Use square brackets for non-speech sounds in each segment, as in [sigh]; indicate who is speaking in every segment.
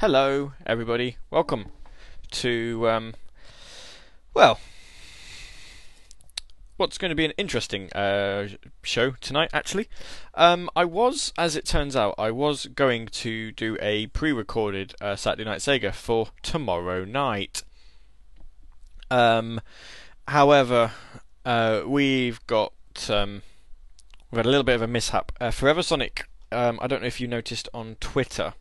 Speaker 1: Hello, everybody. Welcome to, um, well, what's going to be an interesting uh, show tonight, actually. Um, I was, as it turns out, I was going to do a pre recorded uh, Saturday Night Sega for tomorrow night. Um, however, uh, we've got. Um, we've had a little bit of a mishap. Uh, Forever Sonic, um, I don't know if you noticed on Twitter.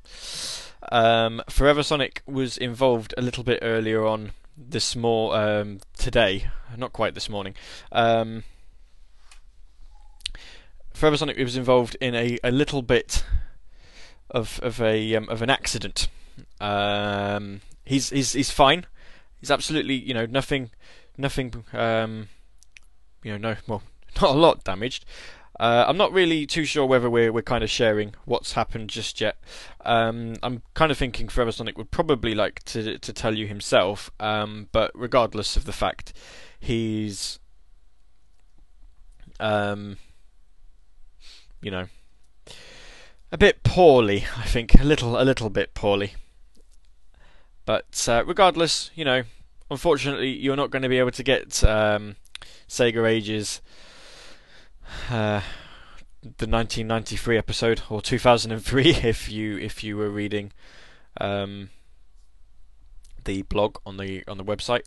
Speaker 1: Um, Forever Sonic was involved a little bit earlier on this more um, today, not quite this morning. Um, Forever Sonic was involved in a, a little bit of of a um, of an accident. Um, he's he's he's fine. He's absolutely you know nothing nothing um, you know no well [laughs] not a lot damaged. Uh, I'm not really too sure whether we're we're kind of sharing what's happened just yet. Um, I'm kind of thinking Forever Sonic would probably like to to tell you himself, um, but regardless of the fact, he's um, you know a bit poorly. I think a little a little bit poorly. But uh, regardless, you know, unfortunately, you're not going to be able to get um, Sega Ages uh, the 1993 episode or 2003 [laughs] if you if you were reading um, the blog on the on the website.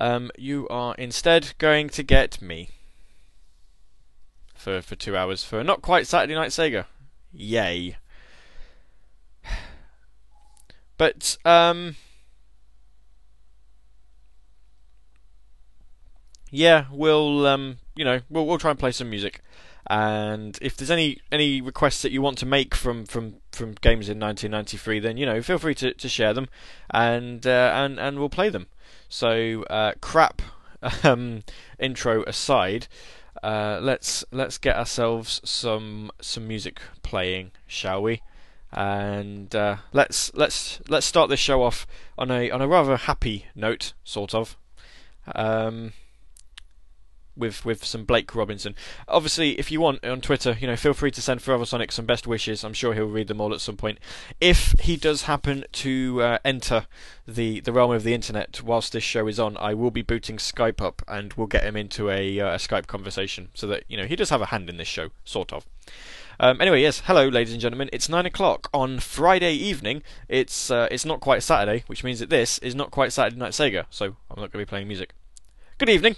Speaker 1: Um, you are instead going to get me for for two hours for not quite Saturday Night Sega. Yay! [sighs] But um, yeah, we'll um, you know, we'll we'll try and play some music. And if there's any any requests that you want to make from from from games in 1993, then you know, feel free to, to share them, and uh, and and we'll play them. So uh, crap [laughs] um, intro aside, uh, let's let's get ourselves some some music playing, shall we? And uh, let's let's let's start this show off on a on a rather happy note, sort of. Um, with with some Blake Robinson. Obviously, if you want on Twitter, you know, feel free to send Forever Sonic some best wishes. I'm sure he'll read them all at some point. If he does happen to uh, enter the the realm of the internet whilst this show is on, I will be booting Skype up and we'll get him into a, uh, a Skype conversation so that you know he does have a hand in this show, sort of. Um, anyway, yes, hello, ladies and gentlemen. It's nine o'clock on Friday evening. It's uh, it's not quite Saturday, which means that this is not quite Saturday Night Sega. So I'm not going to be playing music. Good evening.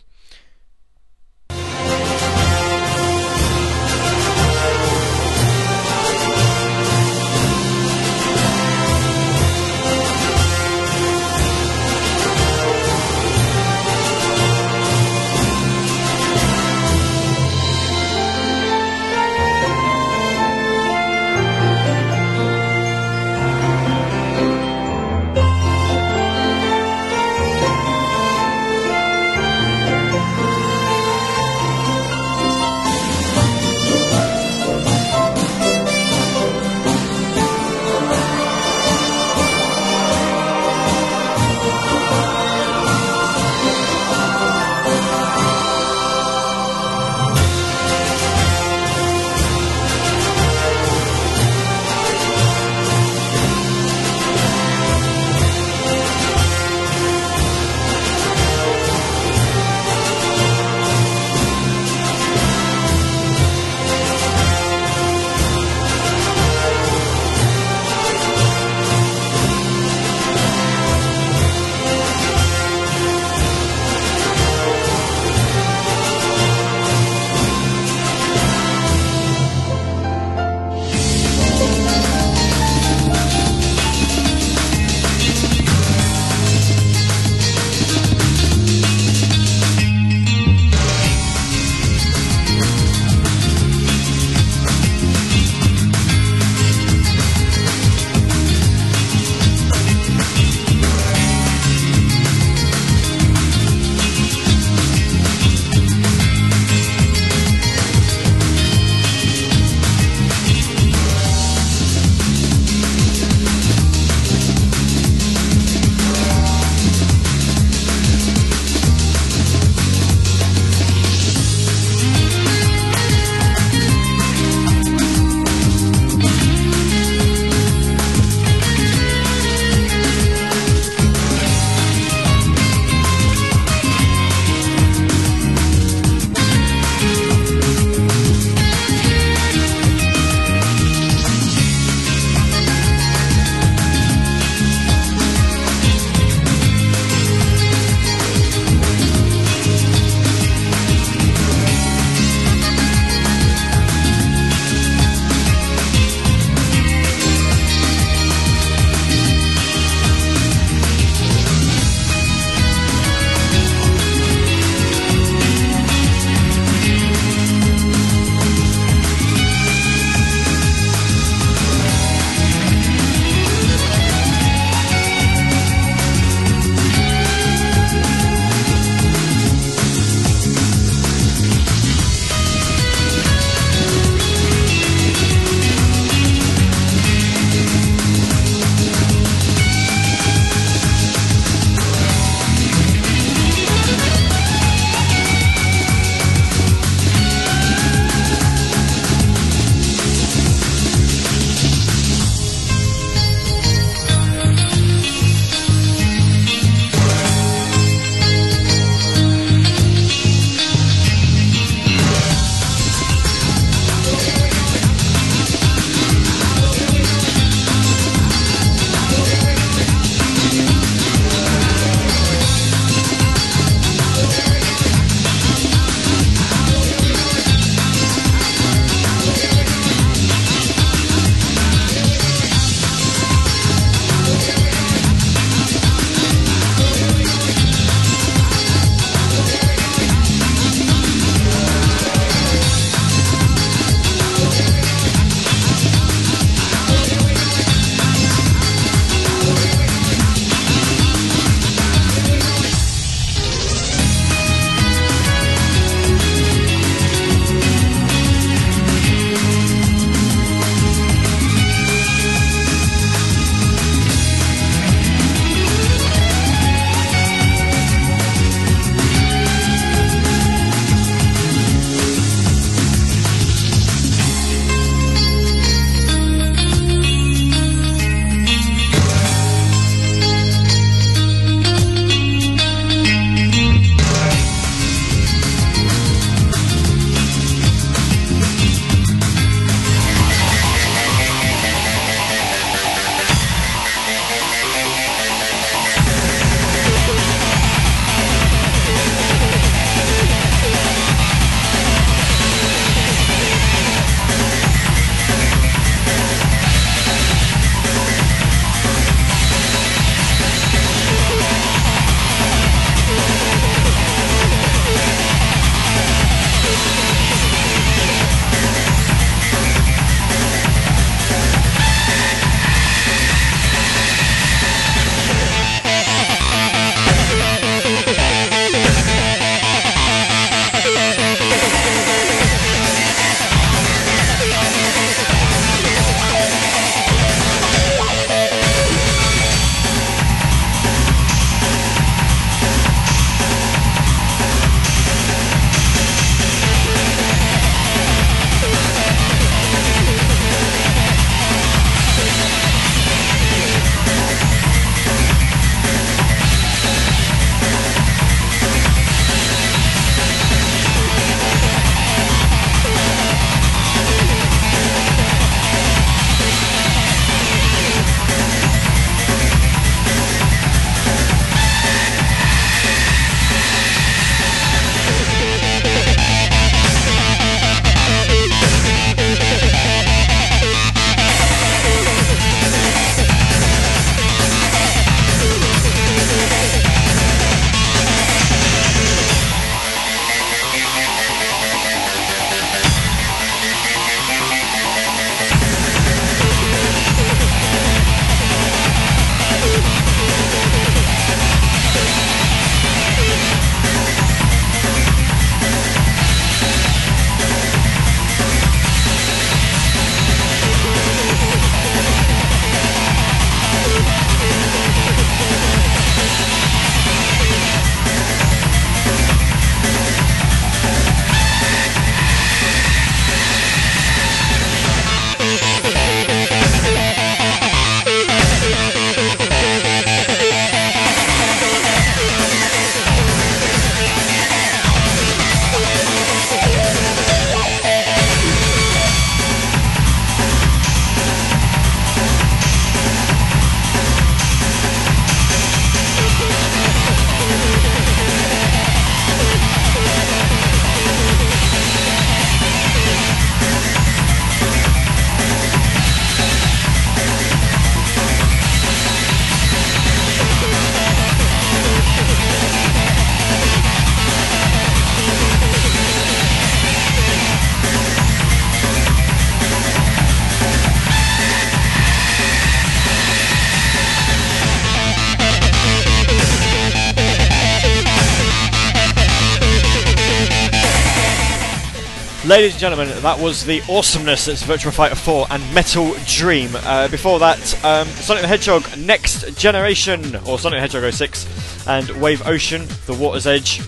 Speaker 1: Ladies and gentlemen, that was the awesomeness that's Virtua Fighter 4 and Metal Dream. Uh, before that, um, Sonic the Hedgehog Next Generation, or Sonic the Hedgehog 06, and Wave Ocean, The Water's Edge.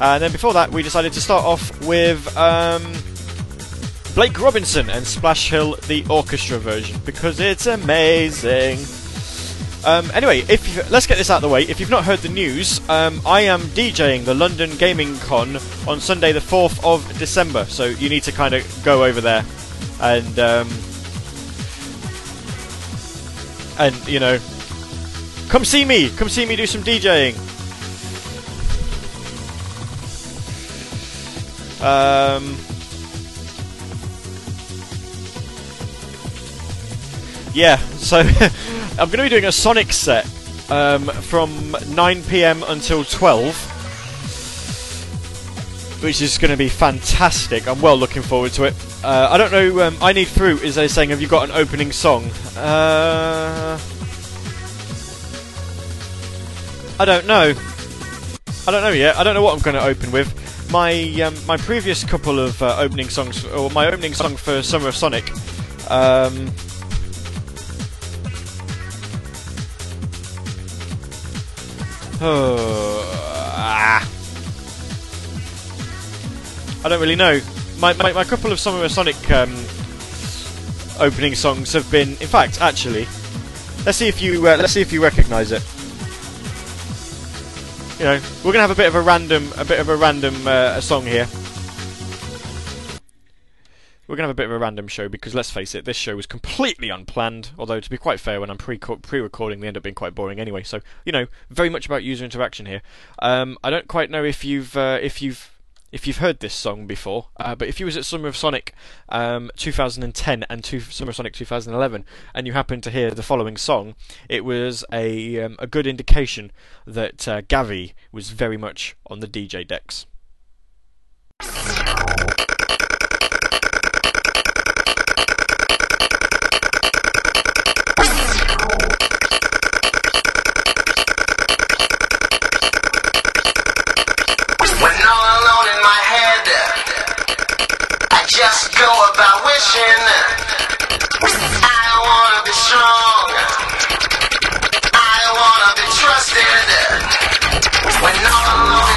Speaker 1: And then before that, we decided to start off with um, Blake Robinson and Splash Hill, the orchestra version, because it's amazing. Um, anyway, if let's get this out of the way. If you've not heard the news, um, I am DJing the London Gaming Con on Sunday, the 4th of December. So you need to kind of go over there and, um, and you know, come see me. Come see me do some DJing. Um, yeah, so [laughs] I'm going to be doing a Sonic set um, from 9 pm until 12, which is going to be fantastic. I'm well looking forward to it. Uh, I don't know, um, I Need Fruit is they saying, have you got an opening song? Uh, I don't know. I don't know yet. I don't know what I'm going to open with. My um, my previous couple of uh, opening songs, or my opening song for Summer of Sonic, um, I don't really know. My, my, my couple of Summer of Sonic um, opening songs have been, in fact, actually, let's see if you uh, let's see if you recognise it. You know, we're gonna have a bit of a random a bit of a random uh, song here. We're going to have a bit of a random show because let's face it, this show was completely unplanned. Although, to be quite fair, when I'm pre recording, they end up being quite boring anyway. So, you know, very much about user interaction here. Um, I don't quite know if you've uh, if you've if you've heard this song before, uh, but if you was at Summer of Sonic um, 2010 and two, Summer of Sonic 2011, and you happened to hear the following song, it was a um, a good indication that uh, Gavi was very much on the DJ decks.
Speaker 2: Just go about wishing. I wanna be strong. I wanna be trusted. When all alone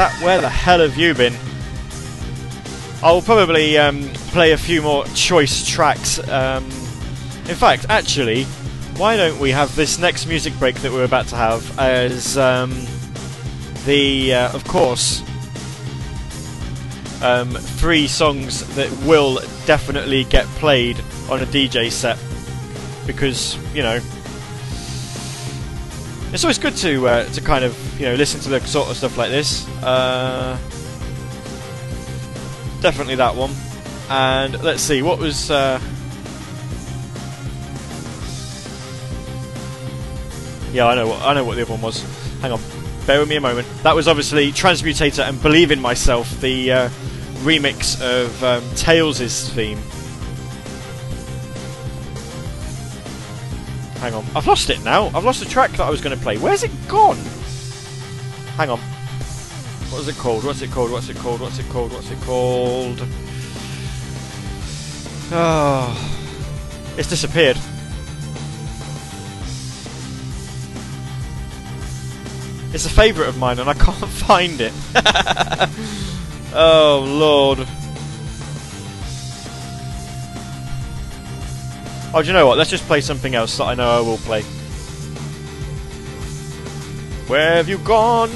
Speaker 1: that? Where the hell have you been? I'll probably um, play a few more choice tracks. Um, in fact, actually, why don't we have this next music break that we're about to have as um, the, uh, of course, um, three songs that will definitely get played on a DJ set because you know it's always good to uh, to kind of you know listen to the sort of stuff like this. Uh, definitely that one. And let's see what was. Uh, yeah, I know what I know what the other one was. Hang on, bear with me a moment. That was obviously Transmutator and Believe in Myself, the uh, remix of um, Tails' theme. I've lost it now. I've lost the track that I was going to play. Where's it gone? Hang on. What is it called? What's it called? What's it called? What's it called? What's it called? Oh. It's disappeared. It's a favourite of mine and I can't [laughs] find it. [laughs] oh, Lord. Oh, do you know what? Let's just play something else that I know I will play. Where have you gone?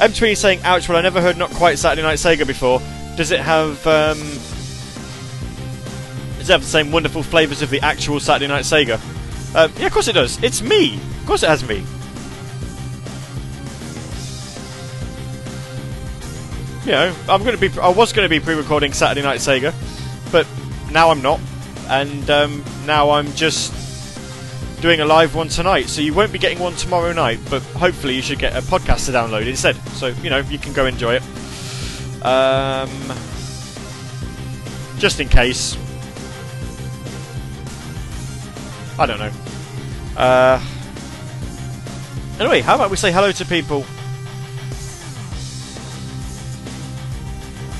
Speaker 1: M20 saying, ouch, well I never heard Not Quite Saturday Night Sega before. Does it have, um... Does it have the same wonderful flavours of the actual Saturday Night Sega? Uh, yeah, of course it does. It's me! Of course it has me. You know, I'm going to be. I was going to be pre-recording Saturday Night Sega, but now I'm not, and um, now I'm just doing a live one tonight. So you won't be getting one tomorrow night, but hopefully you should get a podcast to download instead. So you know you can go enjoy it. Um, just in case. I don't know. Uh, anyway, how about we say hello to people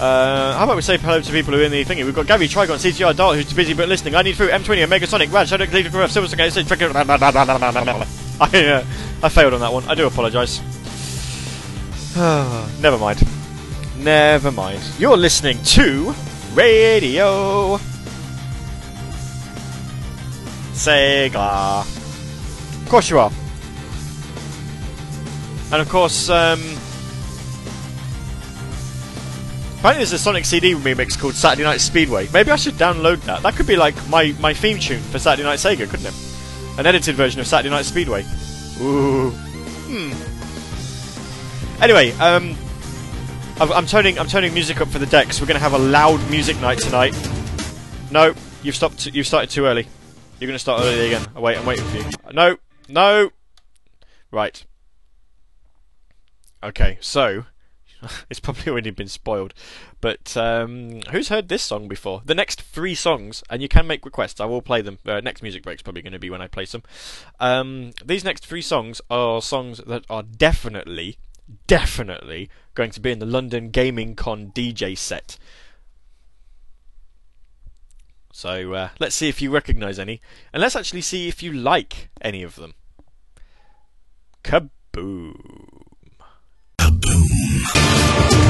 Speaker 1: Uh, how about we say hello to people who are in the thingy? We've got Gary Trigon, CTR Dart, who's busy but listening. I need food. M20, Omega Sonic, Rad, Shadow, Cleaver, Graph, Silver Trick. [laughs] I, uh, I failed on that one. I do apologise. [sighs] Never mind. Never mind. You're listening to Radio Sega. Of course you are. And of course, um, Apparently there's a Sonic CD remix called Saturday Night Speedway. Maybe I should download that. That could be like my, my theme tune for Saturday Night Sega, couldn't it? An edited version of Saturday Night Speedway. Ooh. Hmm. Anyway, um, I'm turning I'm turning music up for the decks. We're going to have a loud music night tonight. No, you've stopped. You've started too early. You're going to start early again. Oh, wait, I'm waiting for you. No, no. Right. Okay, so [laughs] it's probably already been spoiled. But um, who's heard this song before? The next three songs, and you can make requests. I will play them. Uh, next music break's probably going to be when I play some. Um, these next three songs are songs that are definitely, definitely going to be in the London Gaming Con DJ set. So uh, let's see if you recognise any, and let's actually see if you like any of them. Kaboom!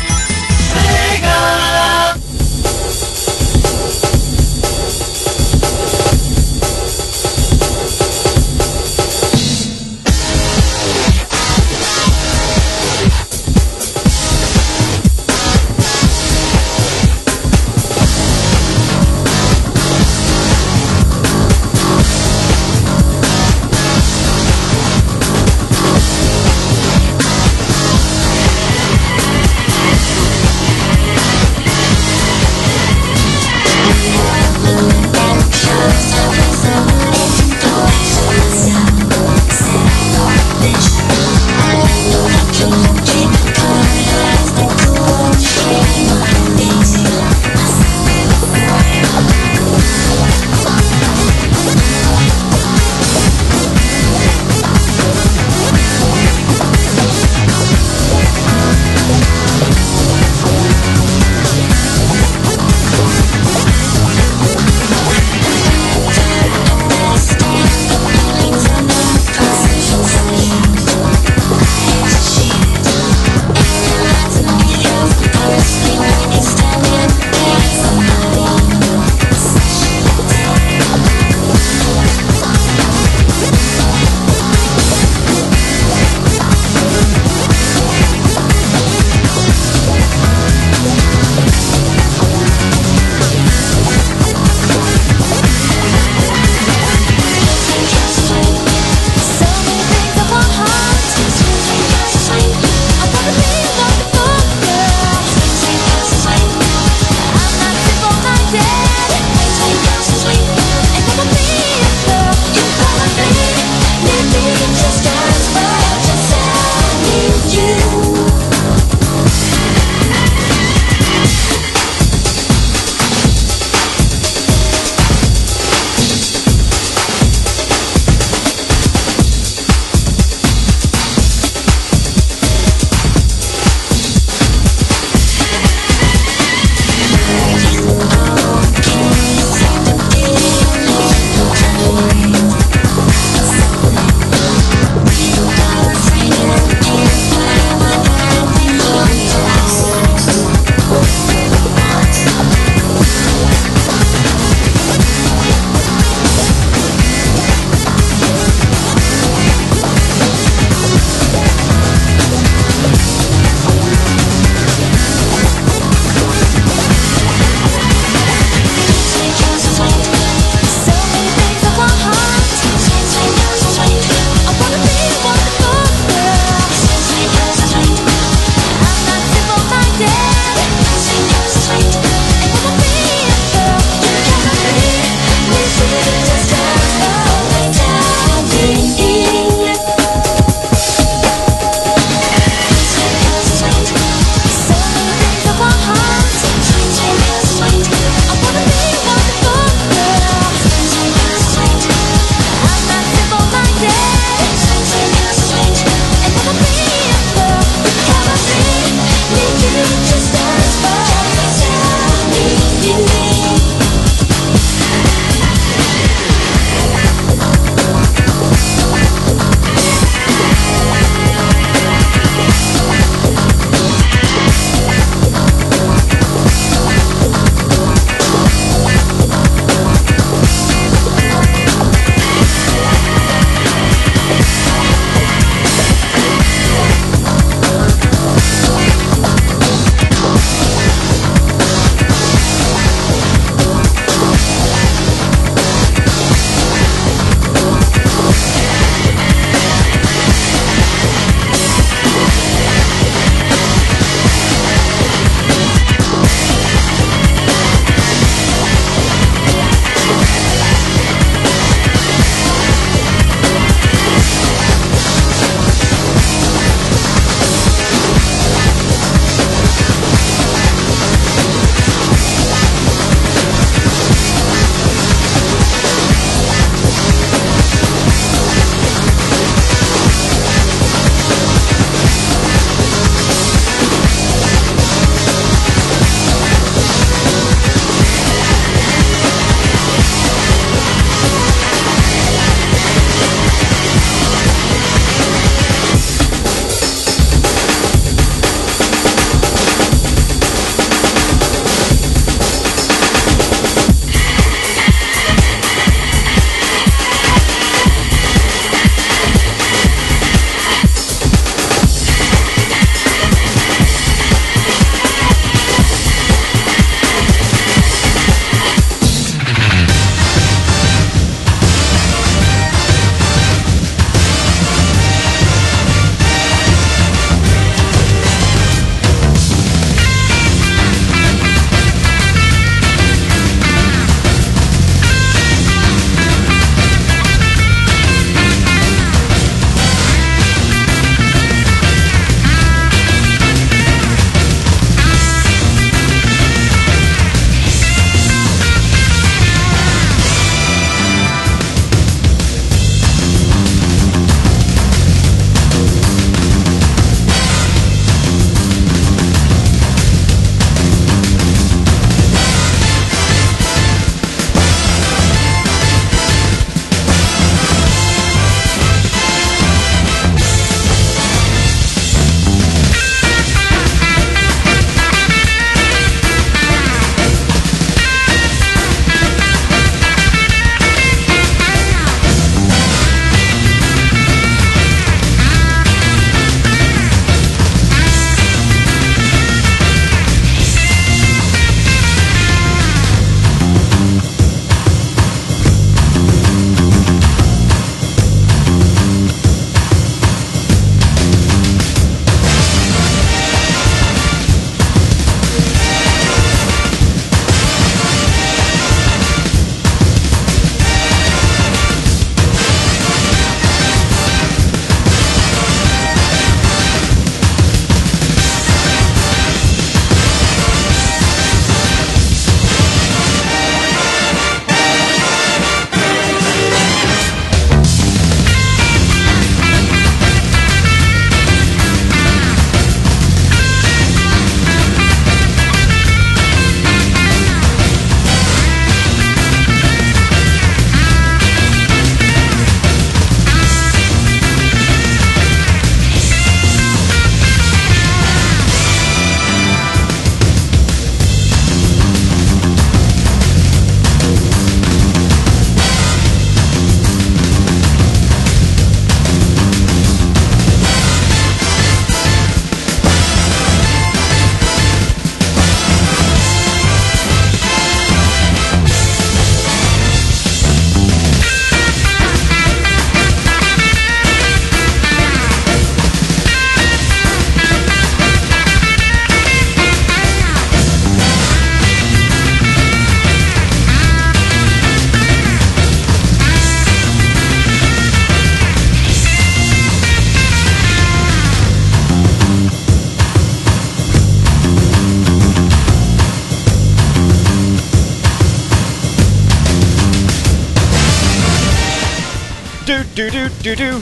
Speaker 1: Do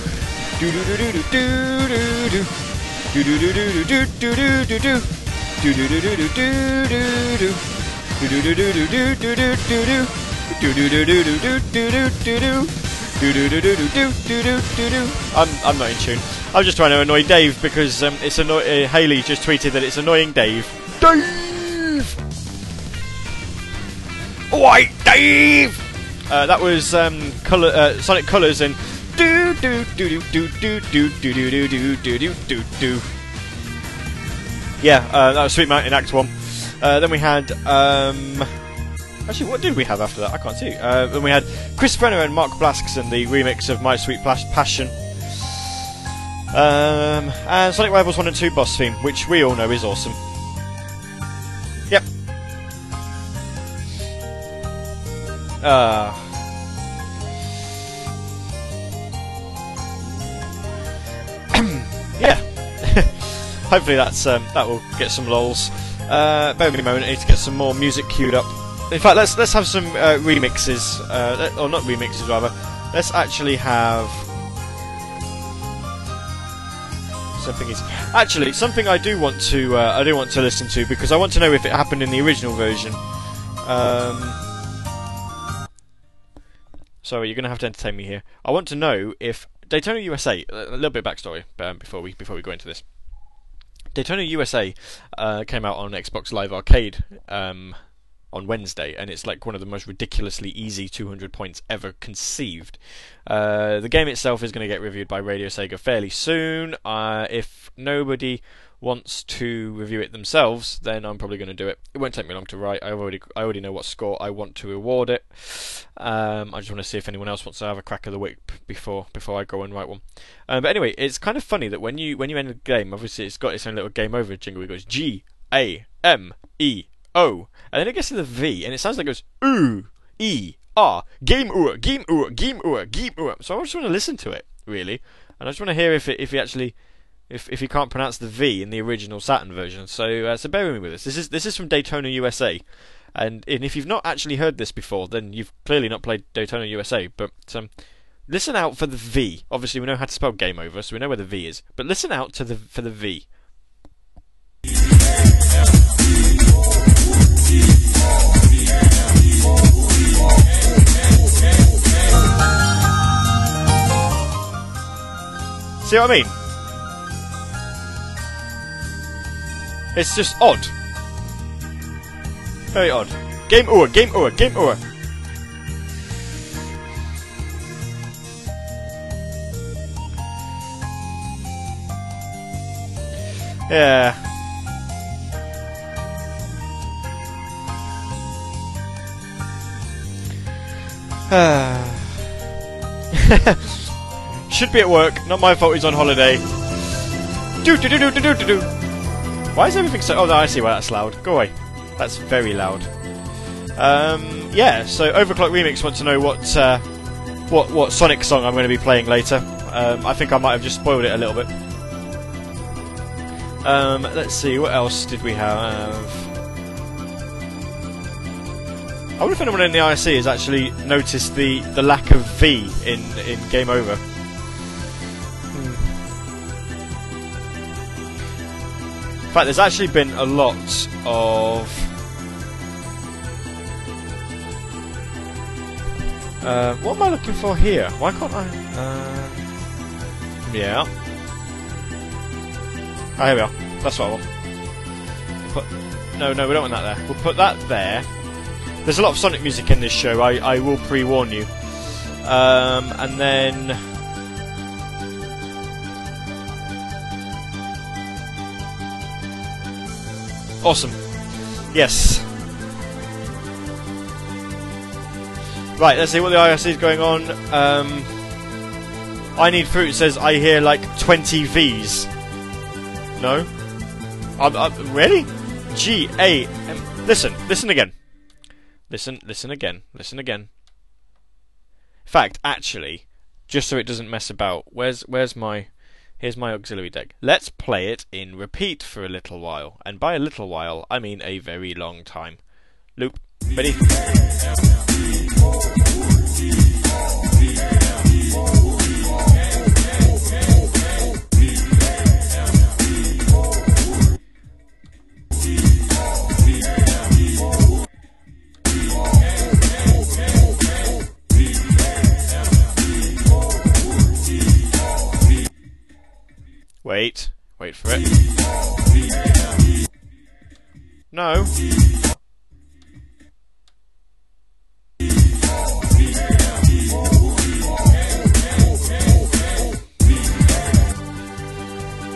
Speaker 1: do do do. Do do do do do do do. Do do do do do do do do do. Do do do do do do do do. Do do do do do do do do do do. Do do do do do do do do do do. Do do do do do do do do do do. I'm I'm not in tune. I'm just trying to annoy Dave because um, it's anno- uh, Haley just tweeted that it's annoying Dave. Dave. White Dave. Uh, that was um, color uh, Sonic Colors and do do do do do do do do do do do do do. Yeah, uh, that was Sweet Mountain Act One. Uh, then we had um, actually, what did we have after that? I can't see. Uh, then we had Chris Brenner and Mark Blasks and the remix of My Sweet Plas- Passion. Um, and Sonic Rivals 1 and 2 boss theme, which we all know is awesome. Yep. Uh, Hopefully that's um, that will get some lols. Uh, bear with me a moment. I need to get some more music queued up. In fact, let's let's have some uh, remixes, uh, or not remixes rather. Let's actually have something is actually something I do want to uh, I do want to listen to because I want to know if it happened in the original version. Um, sorry, you're going to have to entertain me here. I want to know if Daytona USA. A little bit of backstory um, before we before we go into this. Daytona USA uh, came out on Xbox Live Arcade um, on Wednesday, and it's like one of the most ridiculously easy 200 points ever conceived. Uh, the game itself is going to get reviewed by Radio Sega fairly soon. Uh, if nobody wants to review it themselves, then I'm probably going to do it. It won't take me long to write. I already I already know what score I want to award it. Um, I just want to see if anyone else wants to have a crack of the whip before before I go and write one. Um, but anyway, it's kind of funny that when you when you end a game, obviously it's got its own little game over jingle. It goes G A M E O, and then it gets to the V, and it sounds like it goes ooh E R game ooh game ooh game ooh game ooh. So I just want to listen to it really, and I just want to hear if it if it actually if if you can't pronounce the V in the original Saturn version. So uh, so bear with me with this. This is this is from Daytona USA, and, and if you've not actually heard this before, then you've clearly not played Daytona USA. But um, listen out for the V. Obviously, we know how to spell game over, so we know where the V is. But listen out to the for the V. See what I mean? It's just odd. Very odd. Game over, game over, game over. Yeah. [sighs] Should be at work. Not my fault. He's on holiday. Do do do do do do do. Why is everything so? Oh, no, I see why that's loud. Go away. That's very loud. Um, yeah. So Overclock Remix want to know what uh, what what Sonic song I'm going to be playing later. Um, I think I might have just spoiled it a little bit. Um, let's see. What else did we have? I wonder if anyone in the IRC has actually noticed the, the lack of V in in Game Over. In fact, there's actually been a lot of. Uh, what am I looking for here? Why can't I? Uh, yeah. Ah, here we are. That's what I want. Put, no, no, we don't want that there. We'll put that there. There's a lot of Sonic music in this show. I, I will pre-warn you. Um, and then. Awesome. Yes. Right, let's see what the IRC is going on. Um, I Need Fruit says I hear like 20 V's. No? I'm, I'm, really? G A M. Listen, listen again. Listen, listen again. Listen again. In fact, actually, just so it doesn't mess about, where's where's my here's my auxiliary deck. Let's play it in repeat for a little while, and by a little while, I mean a very long time. Loop, ready? Wait. Wait for it. No.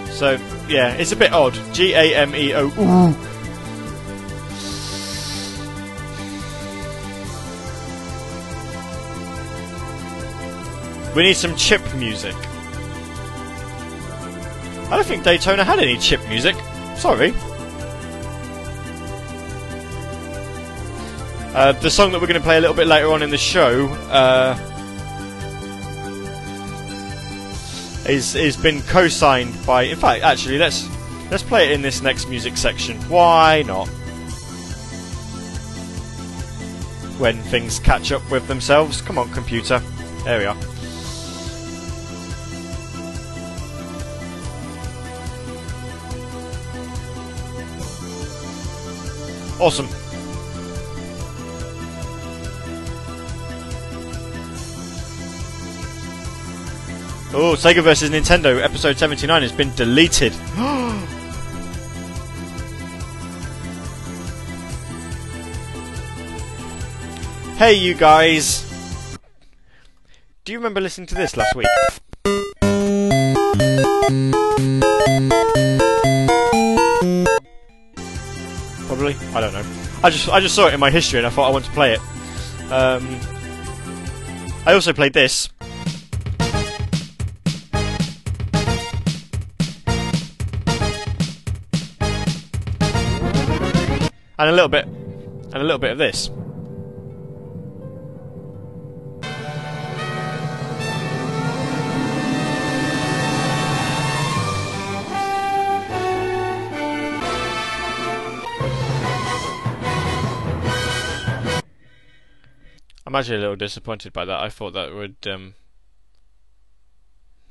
Speaker 1: So, yeah, it's a bit odd. G A M E O. Ooh. We need some chip music. I don't think Daytona had any chip music. Sorry. Uh, the song that we're going to play a little bit later on in the show uh, is is been co-signed by. In fact, actually, let's let's play it in this next music section. Why not? When things catch up with themselves. Come on, computer. There we are. Awesome. Oh, Sega vs. Nintendo episode 79 has been deleted. [gasps] hey, you guys. Do you remember listening to this last week? Probably. I don't know. I just I just saw it in my history and I thought I want to play it. Um, I also played this. And a little bit and a little bit of this. I'm actually a little disappointed by that. I thought that would. Um...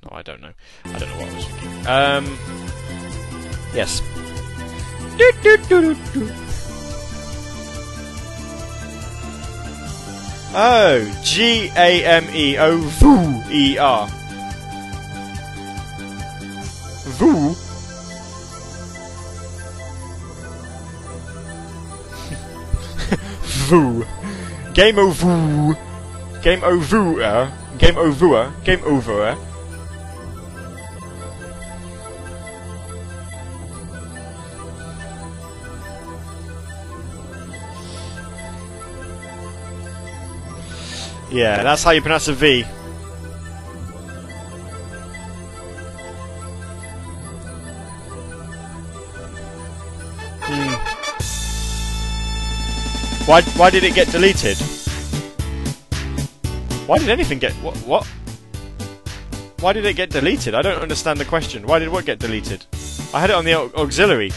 Speaker 1: No, I don't know. I don't know what I was thinking. Um. Yes. Do, do, do. Oh, G A M E O V E R. Voo. [laughs] Voo. Game over. Game over. Eh? Game over. Eh? Game over. Eh? Yeah, that's how you pronounce a V. Why, why did it get deleted? Why did anything get... What? What? Why did it get deleted? I don't understand the question. Why did what get deleted? I had it on the auxiliary.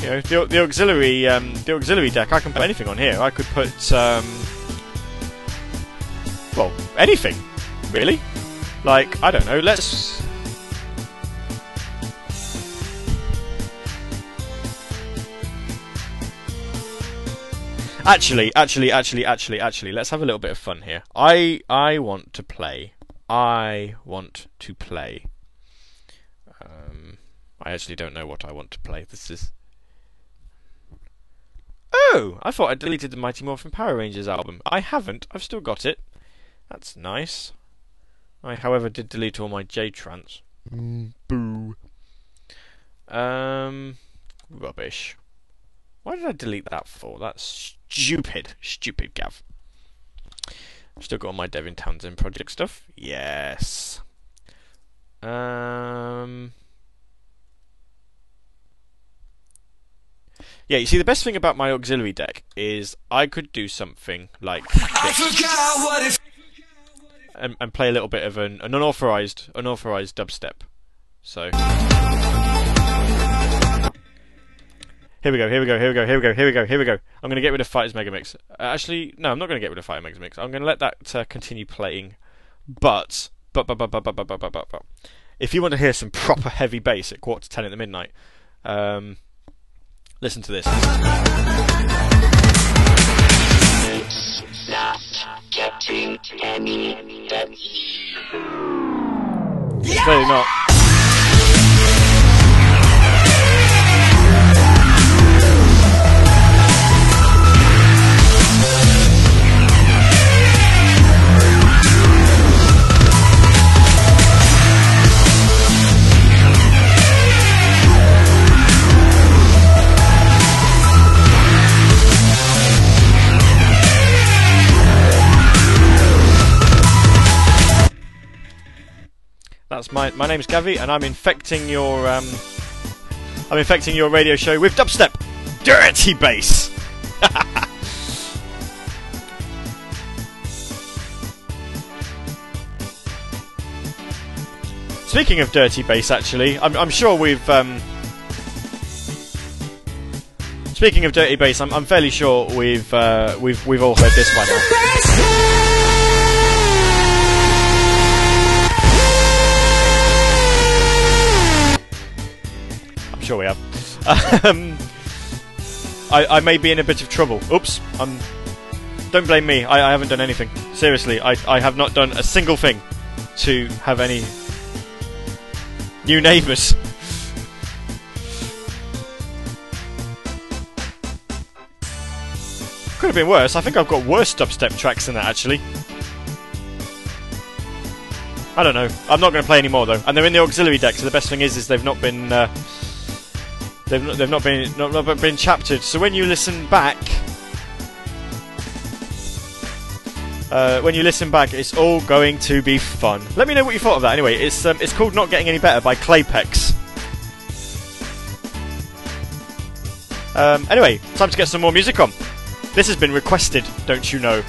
Speaker 1: You know, the, the auxiliary, um, the auxiliary deck. I can put anything on here. I could put, um, well, anything, really. Like I don't know. Let's. Actually, actually, actually, actually, actually, let's have a little bit of fun here. I I want to play. I want to play. Um, I actually don't know what I want to play. This is. Oh, I thought I deleted the Mighty Morphin Power Rangers album. I haven't. I've still got it. That's nice. I, however, did delete all my J trans. boo. Um, rubbish. Why did I delete that for? That's stupid. Stupid, Gav. Still got all my Devin Townsend project stuff. Yes. Um. Yeah, you see, the best thing about my auxiliary deck is I could do something like this and, and play a little bit of an, an unauthorized unauthorized dubstep. So here we go, here we go, here we go, here we go, here we go, here we go. I'm going to get rid of Fighters Megamix. Uh, actually, no, I'm not going to get rid of Fighter Megamix. I'm going to let that uh, continue playing. But, but, but, but, but, but, but, but, but, but, if you want to hear some proper heavy bass at quarter to ten at the midnight, um, listen to this.
Speaker 3: not getting any better.
Speaker 1: clearly not. That's my my name's Gavi, and I'm infecting your um, I'm infecting your radio show with dubstep, dirty bass. [laughs] Speaking of dirty bass, actually, I'm, I'm sure we've. Um, speaking of dirty bass, I'm, I'm fairly sure we've uh, we've we've all heard this by now. [laughs] sure we have. Um, I, I may be in a bit of trouble. Oops. Um, don't blame me. I, I haven't done anything. Seriously, I, I have not done a single thing to have any new neighbours. Could have been worse. I think I've got worse dubstep tracks than that actually. I don't know. I'm not going to play any more though, and they're in the auxiliary deck. So the best thing is, is they've not been uh, they've not, they've not been not, not been chaptered. So when you listen back, uh, when you listen back, it's all going to be fun. Let me know what you thought of that. Anyway, it's um, it's called "Not Getting Any Better" by Claypex. Um, anyway, time to get some more music on. This has been requested, don't you know?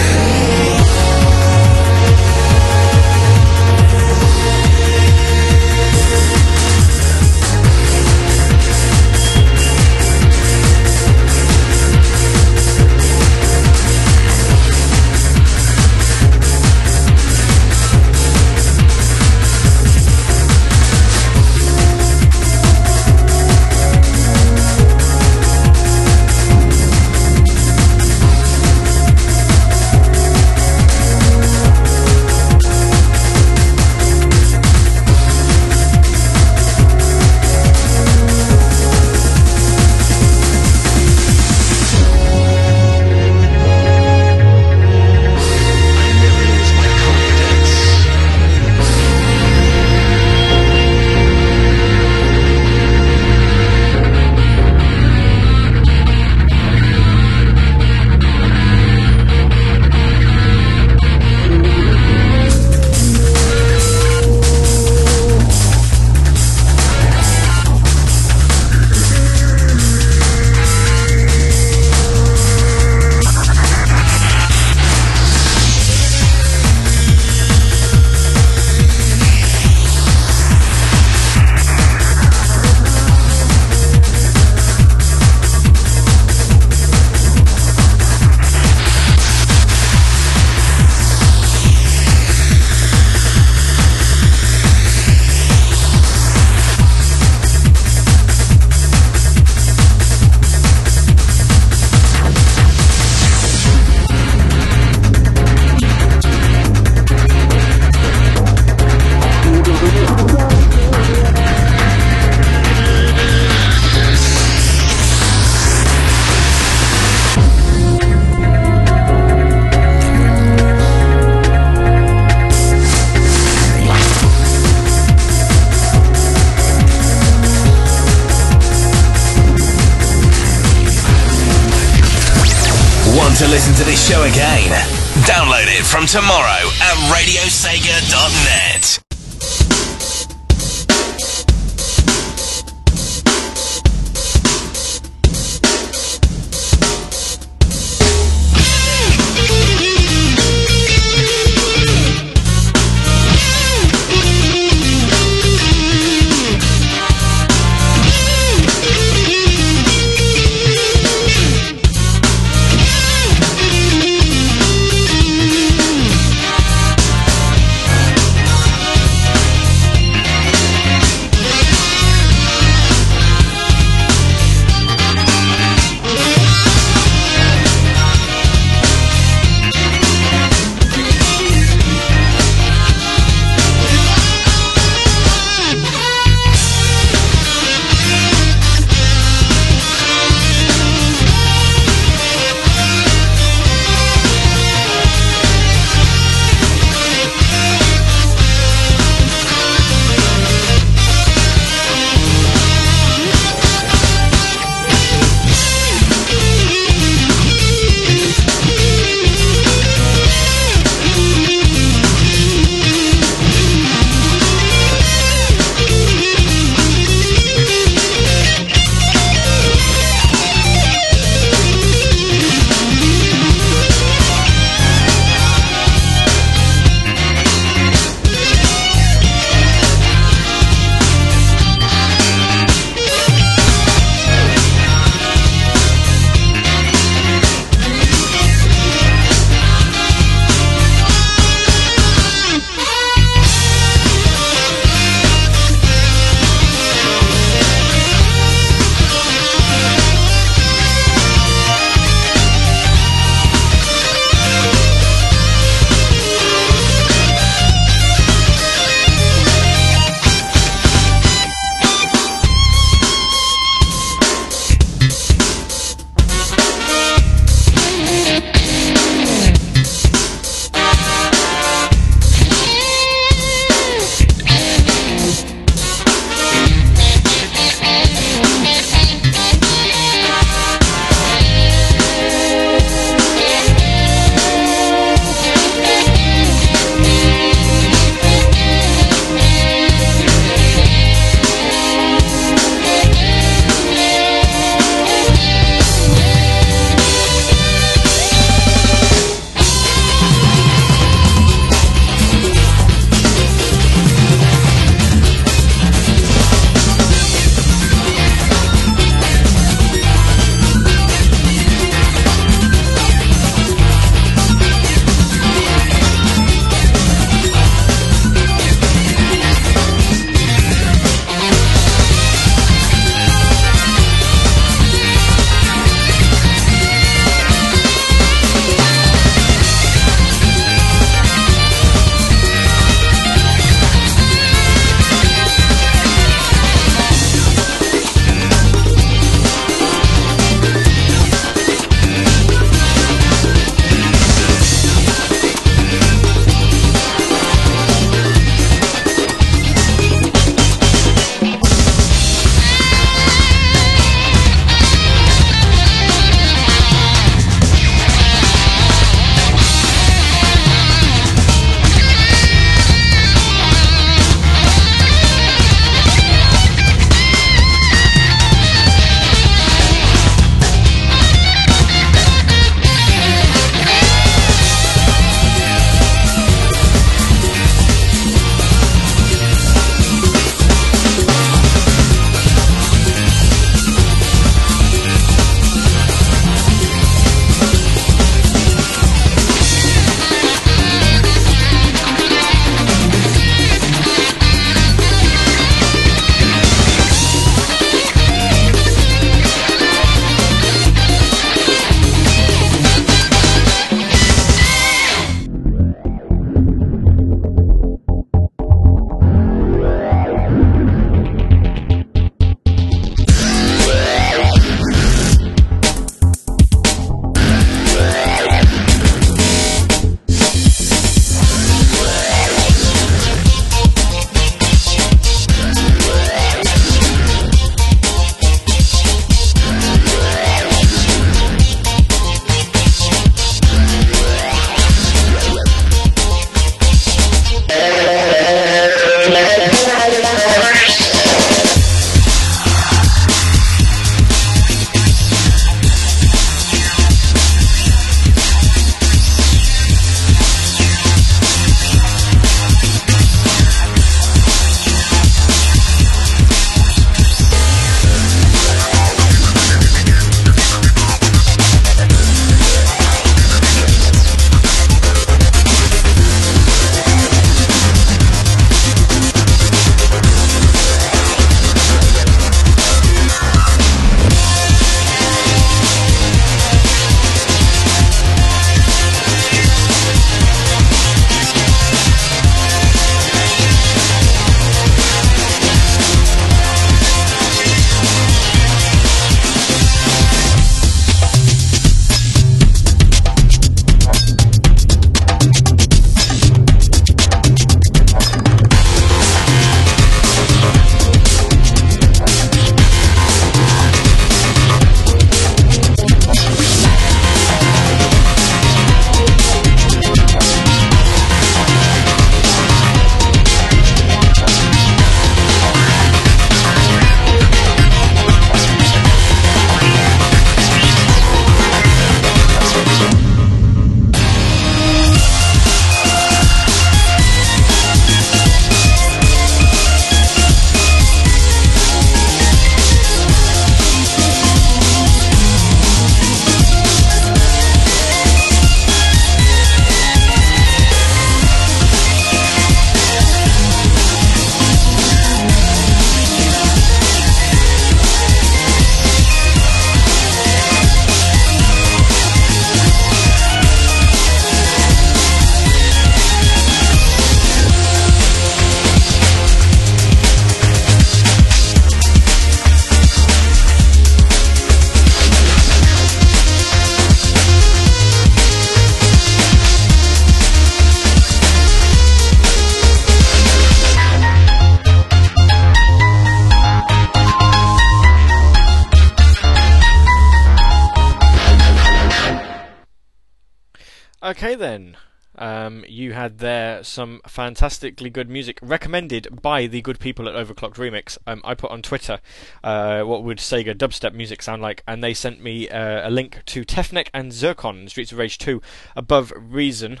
Speaker 1: Some fantastically good music recommended by the good people at Overclocked Remix. Um, I put on Twitter uh, what would Sega dubstep music sound like, and they sent me uh, a link to Tefnek and Zircon Streets of Rage 2 Above Reason.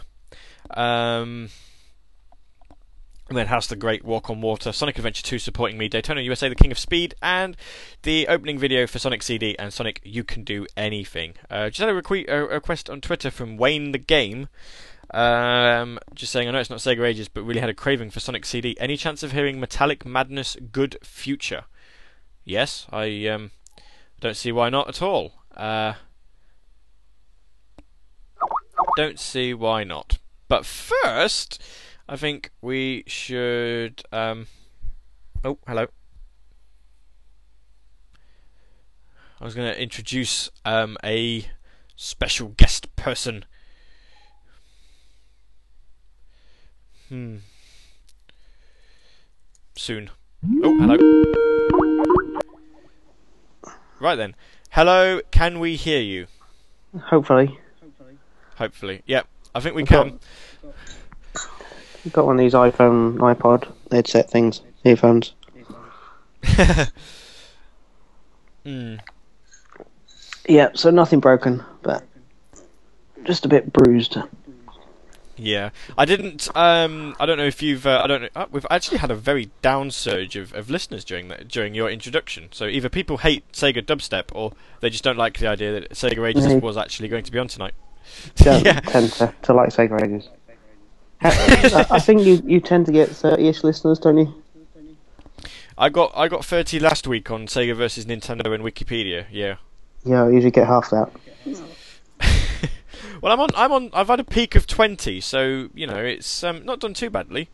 Speaker 1: Um, and then House the Great, Walk on Water, Sonic Adventure 2 supporting me, Daytona USA, The King of Speed, and the opening video for Sonic CD and Sonic You Can Do Anything. Uh, just had a, requ- a request on Twitter from Wayne the Game. Um, just saying, I know it's not Sega Ages, but really had a craving for Sonic CD. Any chance of hearing Metallic Madness Good Future? Yes, I um, don't see why not at all. Uh, don't see why not. But first, I think we should. Um, oh, hello. I was going to introduce um, a special guest person. Hmm. Soon. Oh, hello. Right then. Hello, can we hear you?
Speaker 4: Hopefully.
Speaker 1: Hopefully. Yep, I think we
Speaker 4: I've got-
Speaker 1: can.
Speaker 4: I've got one of these iPhone, iPod headset things, earphones. [laughs]
Speaker 1: Hmm.
Speaker 4: Yeah, so nothing broken, but just a bit bruised.
Speaker 1: Yeah, I didn't. Um, I don't know if you've. Uh, I don't know. Uh, we've actually had a very down surge of, of listeners during that during your introduction. So either people hate Sega dubstep, or they just don't like the idea that Sega Ages
Speaker 4: Mhm.
Speaker 1: was actually going to be on tonight.
Speaker 4: Don't [laughs]
Speaker 1: Yeah.
Speaker 4: tend to, to like Sega Ages. I, I think you, you tend to get 30-ish listeners, don't you?
Speaker 1: I got I got thirty last week on Sega versus Nintendo and Wikipedia. Yeah.
Speaker 4: Yeah, I usually get half that.
Speaker 1: Well, I'm on. I'm on. I've had a peak of twenty, so you know it's um, not done too badly.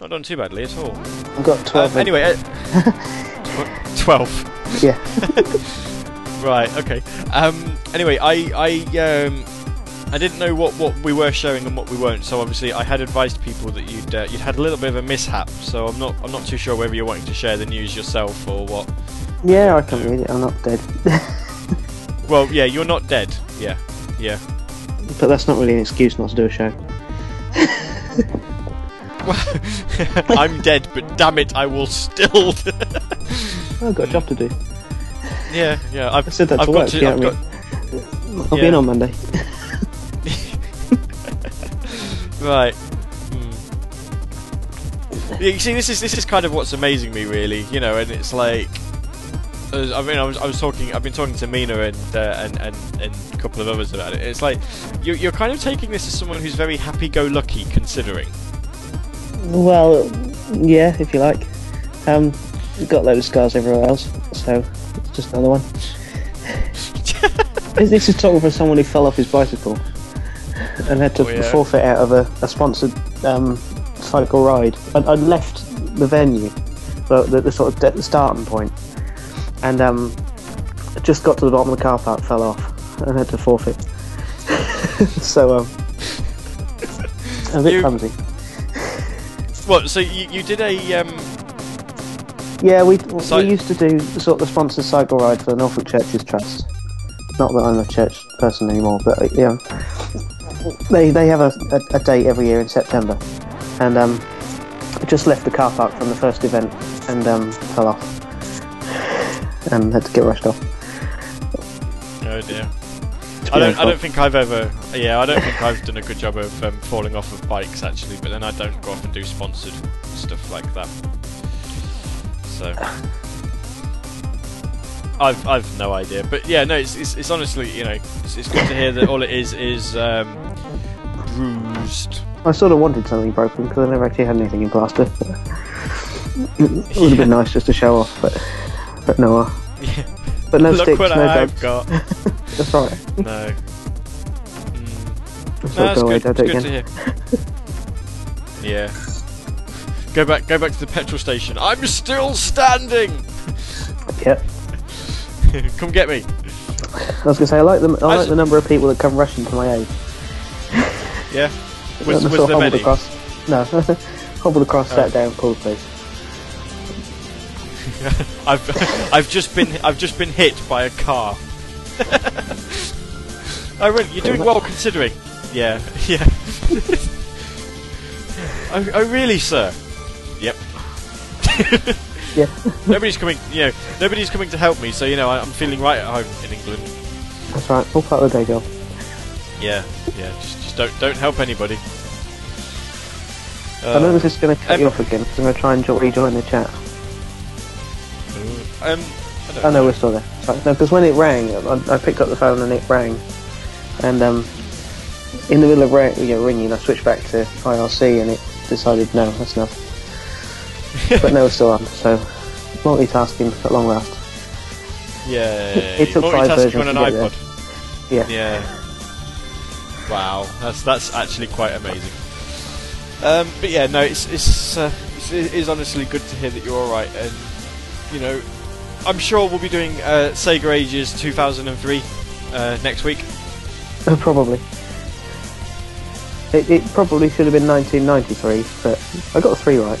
Speaker 1: Not done too badly at all.
Speaker 4: I've got 12.
Speaker 1: Um, anyway, uh, tw- [laughs] twelve.
Speaker 4: Yeah. [laughs]
Speaker 1: Right. Okay. Um. Anyway, I I um. I didn't know what, what we were showing and what we weren't, so obviously I had advised people that you'd uh, you'd had a little bit of a mishap. So I'm not I'm not too sure whether you're wanting to share the news yourself or what.
Speaker 4: Yeah, I can read it. I'm not dead. [laughs]
Speaker 1: Well, yeah, you're not dead. Yeah, yeah.
Speaker 4: But that's not really an excuse not to do a show. [laughs]
Speaker 1: I'm dead, but damn it, I will still. [laughs]
Speaker 4: I've got a job to do.
Speaker 1: yeah, yeah. I've
Speaker 4: I said that
Speaker 1: I've
Speaker 4: to
Speaker 1: got
Speaker 4: work,
Speaker 1: to. I've got,
Speaker 4: I'll be in on Monday. [laughs]
Speaker 1: Right. Hmm. You see, this is this is kind of what's amazing me, really. You know, and it's like, I mean, I was I was talking, I've been talking to Mina and uh, and, and and a couple of others about it. It's like you're you're kind of taking this as someone who's very happy-go-lucky, considering.
Speaker 4: Well, yeah, if you like. Um, got a load of scars everywhere else, so it's just another one. [laughs] This- is talking from someone who fell off his bicycle and had to
Speaker 1: Oh, yeah.
Speaker 4: forfeit out of a, a sponsored um, cycle ride. I, I left the venue, the, the, the sort of de- the starting point, and um, just got to the bottom of the car park, fell off, and had to forfeit. [laughs] so um, a bit
Speaker 1: You-
Speaker 4: clumsy.
Speaker 1: What? So you you did a um.
Speaker 4: Yeah, we
Speaker 1: So-
Speaker 4: we used to do sort of the sponsored cycle ride for the Norfolk Churches Trust. Not that I'm a church person anymore, but uh, yeah, they they have a, a, a date every year in September, and um, I just left the car park from the first event and um, fell off, and had to get rushed off.
Speaker 1: Oh dear. I don't. I don't think I've ever. Yeah, I don't think I've done a good job of um, falling off of bikes actually. But then I don't go off and do sponsored stuff like that. So I've I've no idea. But yeah, no, it's it's, it's honestly you know it's, it's good to hear that all it is is um, bruised.
Speaker 4: I sort of wanted something broken because I never actually had anything in plaster. it would have been nice just to show off, but but no. uh,
Speaker 1: Yeah.
Speaker 4: But no [laughs]
Speaker 1: Look
Speaker 4: sticks,
Speaker 1: what
Speaker 4: no
Speaker 1: I've got. [laughs]
Speaker 4: That's right. [laughs]
Speaker 1: No. Mm.
Speaker 4: That's
Speaker 1: No, that's
Speaker 4: go away,
Speaker 1: good.
Speaker 4: don't do
Speaker 1: It's
Speaker 4: it
Speaker 1: good to hear. yeah. Go back. Go back to the petrol station. I'm still standing.
Speaker 4: Yep.
Speaker 1: Come get me.
Speaker 4: I was gonna say I like the I
Speaker 1: I
Speaker 4: like the number of people that come rushing to my aid.
Speaker 1: Yeah. Was, was there many?
Speaker 4: across. No, hobbled across,
Speaker 1: Oh.
Speaker 4: sat down, called please. [laughs]
Speaker 1: I've I've just been I've just been hit by a car. [laughs] oh, really? You're doing well considering. Yeah, [laughs] yeah. oh, oh, really, sir? Yep.
Speaker 4: Yeah.
Speaker 1: nobody's coming. You know, nobody's coming to help me. So you know, I, I'm feeling right at home in England.
Speaker 4: That's right. All part of the day job.
Speaker 1: Yeah, yeah. Just, just don't, don't help anybody.
Speaker 4: I know
Speaker 1: Uh,
Speaker 4: this is going to cut
Speaker 1: um,
Speaker 4: you off again. So I'm going to try and jo- rejoin the chat.
Speaker 1: Um, I don't
Speaker 4: Oh no, we're still there. Sorry. No, because when it rang, I, I picked up the phone and it rang, and um, in the middle of ra- you know, ringing, I switched back to IRC and it decided no, that's enough. but no, it's still on. So multitasking at long last. [laughs]
Speaker 1: Yeah.
Speaker 4: It took five versions
Speaker 1: on an
Speaker 4: get there.
Speaker 1: iPod.
Speaker 4: Yeah.
Speaker 1: Yeah. Wow, that's that's actually quite amazing. Um, but yeah, no, it's it's, uh, it's it is honestly good to hear that you're all right, and you know, I'm sure we'll be doing uh, Sega Ages 2003 uh, next week.
Speaker 4: probably. It, it probably should have been 1993, but I got three right.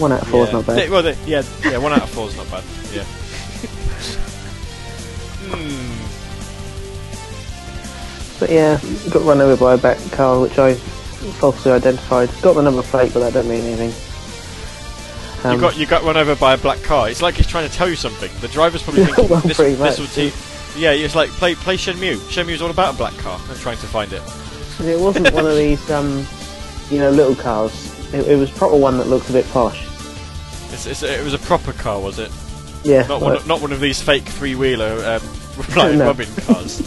Speaker 4: One out of four is not bad.
Speaker 1: They- well, they- yeah, yeah, one out of four is not bad. Yeah. Hmm.
Speaker 4: But yeah, got run over by a back car, which I falsely identified. Got the number plate, but that don't mean anything. Um,
Speaker 1: you got you got run over by a black car. It's like he's trying to tell you something. The driver's probably [laughs] thinking
Speaker 4: Well,
Speaker 1: this, this
Speaker 4: much.
Speaker 1: will te- Yeah, it's like play play Shenmue. Shenmue's all about a black car and trying to find it.
Speaker 4: It wasn't one of these, um, you know, little cars. It, it was proper one that looked a bit posh.
Speaker 1: It's, it's, it was a proper car, was it?
Speaker 4: Yeah,
Speaker 1: Not one, of, not one of these fake three wheeler um, [laughs] [laughs] flying
Speaker 4: No.
Speaker 1: robin cars.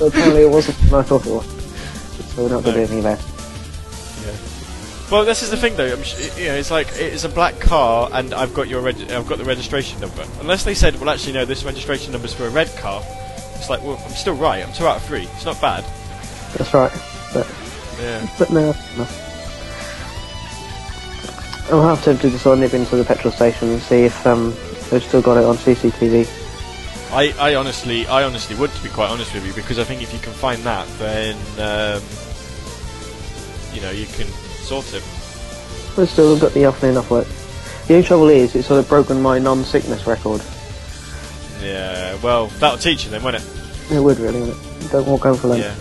Speaker 4: apparently it wasn't what I thought it was. So we're not going to
Speaker 1: No.
Speaker 4: do anything about it.
Speaker 1: Well, this is the thing, though. I'm sh- you know, it's like it's a black car, and I've got your reg- I've got the registration number. Unless they said, well, actually, no, this registration number's for a red car. It's like, well, I'm still right. I'm two out of three. It's not bad.
Speaker 4: That's right. But,
Speaker 1: Yeah.
Speaker 4: but no, no. Half tempted to sort of nip into the petrol station and see if um, they've still got it on CCTV.
Speaker 1: I, I honestly, I honestly would, to be quite honest with you, because I think if you can find that, then um, you know you can sort it.
Speaker 4: But still, I've got the afternoon off work. The only trouble is, it's sort of broken my non-sickness record.
Speaker 1: Yeah. Well, that'll teach you then, won't it?
Speaker 4: It would really, wouldn't it? Don't walk home for lunch.
Speaker 1: Yeah.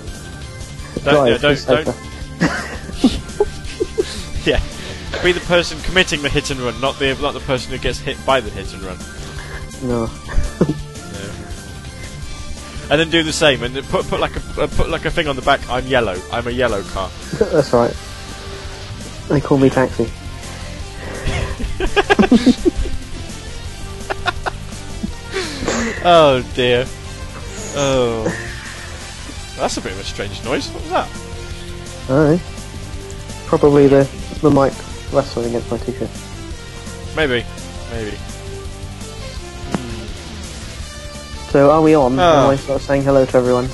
Speaker 1: Don't, yeah, don't,
Speaker 4: be
Speaker 1: don't, [laughs] [laughs] yeah. Be the person committing the hit and run, not the not the person who gets hit by the hit and run.
Speaker 4: No. No.
Speaker 1: And then do the same, and then put put like a put like a thing on the back. I'm yellow. I'm a yellow car. [laughs]
Speaker 4: That's right. They call me taxi. [laughs]
Speaker 1: Oh dear. Oh. That's a bit of a strange noise. What was that?
Speaker 4: Alright. Probably the the mic wrestling against my t-shirt.
Speaker 1: Maybe. Maybe.
Speaker 4: So are we on?
Speaker 1: Ah.
Speaker 4: Am I sort of saying hello to everyone?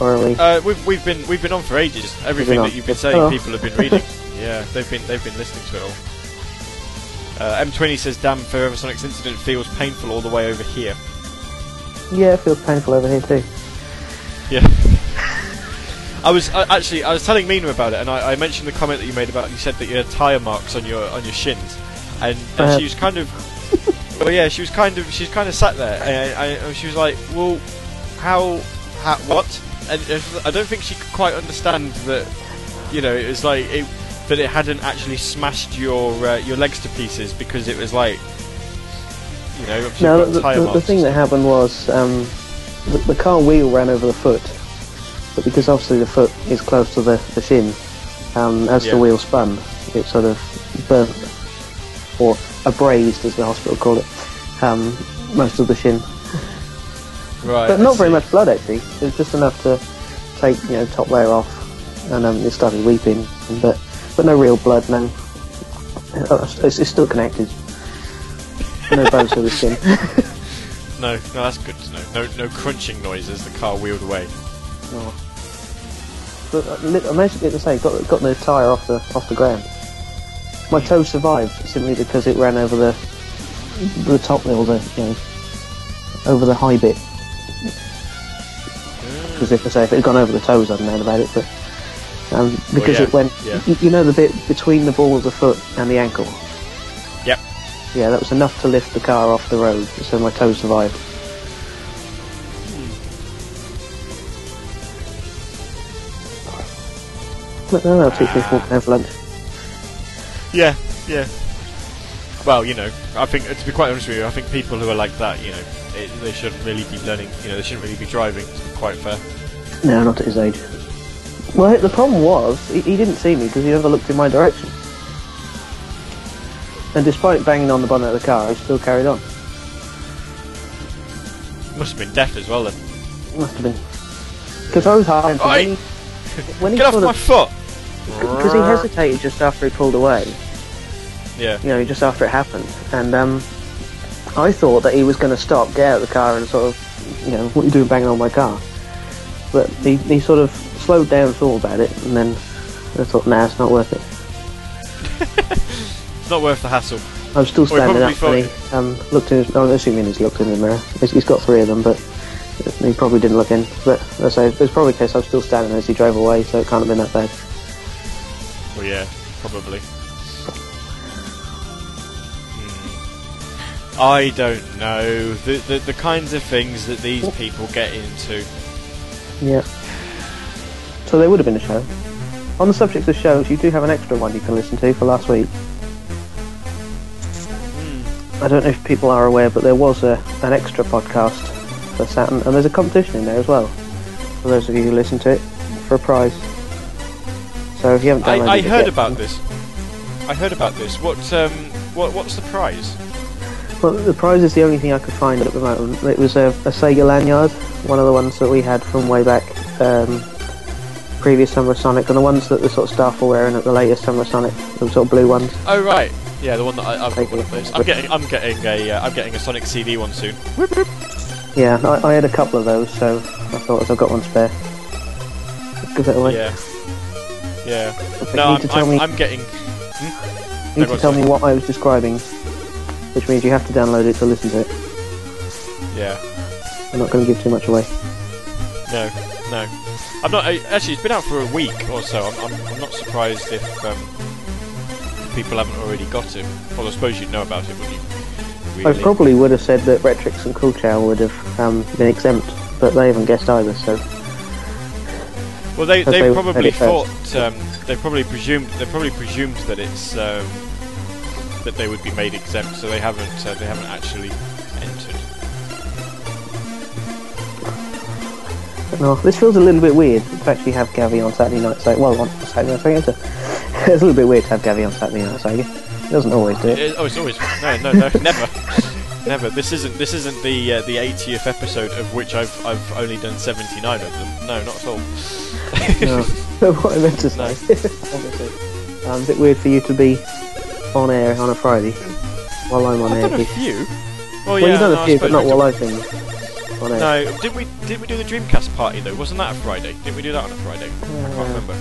Speaker 4: Or are we?
Speaker 1: Uh, we've we've been we've been on for ages. Everything that you've been saying,
Speaker 4: Oh.
Speaker 1: people have been reading. [laughs] yeah, they've been they've been listening to it all. Uh, M20 says, "Damn, Forever Sonic's incident feels painful all the way over here."
Speaker 4: Yeah, it feels painful over here too.
Speaker 1: Yeah. [laughs] I was uh, actually I was telling Mina about it, and I, I mentioned the comment that you made about you said that you had tire marks on your on your shins, and, and
Speaker 4: Uh.
Speaker 1: she was kind of [laughs] well, yeah, she was kind of she's kind of sat there, and, I, and she was like, "Well, how, how what?" And I don't think she could quite understand that, you know, it was like it, that it hadn't actually smashed your uh, your legs to pieces because it was like, you know,
Speaker 4: No, the,
Speaker 1: tire
Speaker 4: the, the thing that happened was um, the, the car wheel ran over the foot, but because obviously the foot is close to the, the shin, um, as
Speaker 1: Yeah.
Speaker 4: the wheel spun, it sort of burnt or abrased, as the hospital call it, um, most of the shin.
Speaker 1: right,
Speaker 4: But not very much blood actually. It was just enough to take you know top layer off, and um, it started weeping. But but no real blood. No, Uh, it's, it's still connected. No bones to the skin. [laughs]
Speaker 1: No, no, that's good to know. No, no crunching noise as the car wheeled away.
Speaker 4: Oh. But uh, I managed to get to say got got the tyre off the off the ground. My toe survived simply because it ran over the the top wheel, the you know over the high bit. Because if I say if it had gone over the toes, I'd known about it. But um, because
Speaker 1: yeah,
Speaker 4: it went,
Speaker 1: yeah.
Speaker 4: you, you know, the bit between the ball of the foot and the ankle.
Speaker 1: Yep.
Speaker 4: Yeah, that was enough to lift the car off the road, so my toe survived. But no, I'll teach me to have lunch.
Speaker 1: Yeah, yeah. Well, you know, I think to be quite honest with you, I think people who are like that, you know, it, they shouldn't really be learning. You know, they shouldn't really be driving. To be quite fair.
Speaker 4: No, not at his age. Well, the problem was he, he didn't see me because he never looked in my direction. And despite banging on the bonnet of the car, I still carried on.
Speaker 1: Must have been deaf as well then.
Speaker 4: Must have been because I was
Speaker 1: Oi!
Speaker 4: When he, [laughs] when he
Speaker 1: Get off my
Speaker 4: of
Speaker 1: foot!
Speaker 4: because he hesitated just after he pulled away.
Speaker 1: Yeah.
Speaker 4: you know, just after it happened. And um, I thought that he was going to stop, get out of the car, and sort of, you know, what are you doing banging on my car? But he, he sort of slowed down, thought about it, and then I thought, nah, it's not worth it. [laughs]
Speaker 1: It's not worth the hassle.
Speaker 4: I'm still standing up, and he um, looked in his. I'm assuming he's looked in the mirror. He's, he's got three of them, but he probably didn't look in. But I say, it was probably a case I was still standing as he drove away, so it can't have been that bad.
Speaker 1: Well, yeah, probably. Hmm. I don't know the, the the kinds of things that these people get into.
Speaker 4: Yeah. So there would have been a show. On the subject of shows, you do have an extra one you can listen to for last week. I don't know if people are aware, but there was a, an extra podcast for Saturn, and there's a competition in there as well. For those of you who listen to it, for a prize. So if you haven't
Speaker 1: I,
Speaker 4: downloaded
Speaker 1: I
Speaker 4: it
Speaker 1: heard
Speaker 4: yet-
Speaker 1: about this. I heard about this. What um what what's the prize?
Speaker 4: Well, the prize is the only thing I could find at the moment. It was a, a Sega lanyard, one of the ones that we had from way back, um, previous Summer of Sonic, and the ones that the sort of staff were wearing at the latest Summer of Sonic, the sort of blue ones.
Speaker 1: Oh right, yeah, the one that I, I've got one of those. I'm getting I'm getting a uh, I'm getting a Sonic CD one soon.
Speaker 4: Yeah, I, I had a couple of those, so I thought if I've got one spare, give it away.
Speaker 1: Yeah. Yeah. No, I'm, I'm,
Speaker 4: me,
Speaker 1: I'm getting.
Speaker 4: you need to tell me what I was describing, which means you have to download it to listen to it.
Speaker 1: Yeah.
Speaker 4: I'm not going to give too much away.
Speaker 1: No. No. I'm not. I, actually, it's been out for a week or so. I'm, I'm, I'm not surprised if, um, people haven't already got it. Well, I suppose you'd know about it, wouldn't you?
Speaker 4: I probably would have said that Retrix and Cool Chow would have um, been exempt, but they haven't guessed either, so
Speaker 1: Well, they, they,
Speaker 4: they
Speaker 1: probably thought um, they probably presumed they probably presumed that it's um, that they would be made exempt, so they haven't uh, they haven't actually
Speaker 4: no, this feels a little bit weird to actually have Gavi on Saturday night. So, well, on Saturday night, Sega. [laughs] It's a little bit weird to have Gavi on Saturday night. Sega. He doesn't always do it.
Speaker 1: It- oh, it's always no, no, no, [laughs] never, never. This isn't this isn't the uh, the 80th episode of which I've I've only done 79 of them. No, not at all. [laughs]
Speaker 4: No. What I meant to say, obviously, um, a bit weird for you to be on air on a Friday while I'm on
Speaker 1: I've
Speaker 4: air.
Speaker 1: done a few.
Speaker 4: well,
Speaker 1: Oh yeah,
Speaker 4: you've done
Speaker 1: no,
Speaker 4: a few, but not while I've been on.
Speaker 1: No, did we did we do the Dreamcast party though? Wasn't that a Friday? Didn't we do that on a Friday? I can't remember.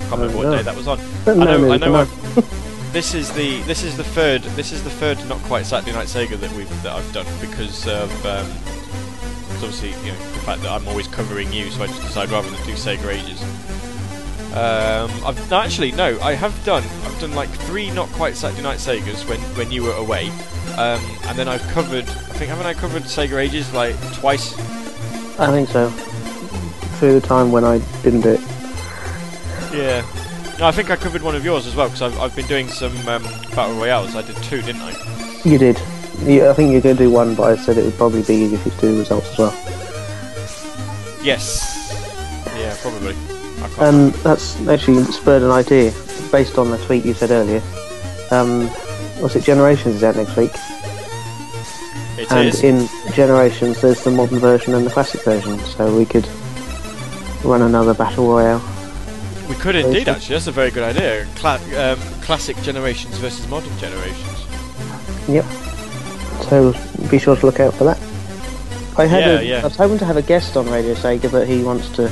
Speaker 1: Can't remember what day that was on. I know.
Speaker 4: no,
Speaker 1: I know. [laughs] [laughs] this is the this is the third this is the third not quite Saturday Night Sega that we've that I've done because of um, obviously you know the fact that I'm always covering you, so I just decide rather than do Sega Ages. Um, I've no, actually no, I have done I've done like three not quite Saturday Night Segas when when you were away, um, and then I've covered I think haven't I covered Sega Ages like twice?
Speaker 4: I think so. Through the time when I didn't do it.
Speaker 1: Yeah. No, I think I covered one of yours as well because I've, I've been doing some um, battle royales. I did two, didn't I?
Speaker 4: You did. You, I think you're going to do one, but I said it would probably be easier if you do results as well.
Speaker 1: Yes. Yeah, probably.
Speaker 4: And that's actually spurred an idea based on the tweet you said earlier. Um, was it Generations is out next week?
Speaker 1: It
Speaker 4: and
Speaker 1: is.
Speaker 4: in Generations there's the modern version and the classic version, so we could run another battle royale.
Speaker 1: We could indeed,
Speaker 4: version.
Speaker 1: actually. That's a very good idea. Cla- um, classic generations versus modern generations.
Speaker 4: Yep. So be sure to look out for that. I had
Speaker 1: Yeah,
Speaker 4: a,
Speaker 1: yeah.
Speaker 4: I was hoping to have a guest on Radio Sega, but he wants to,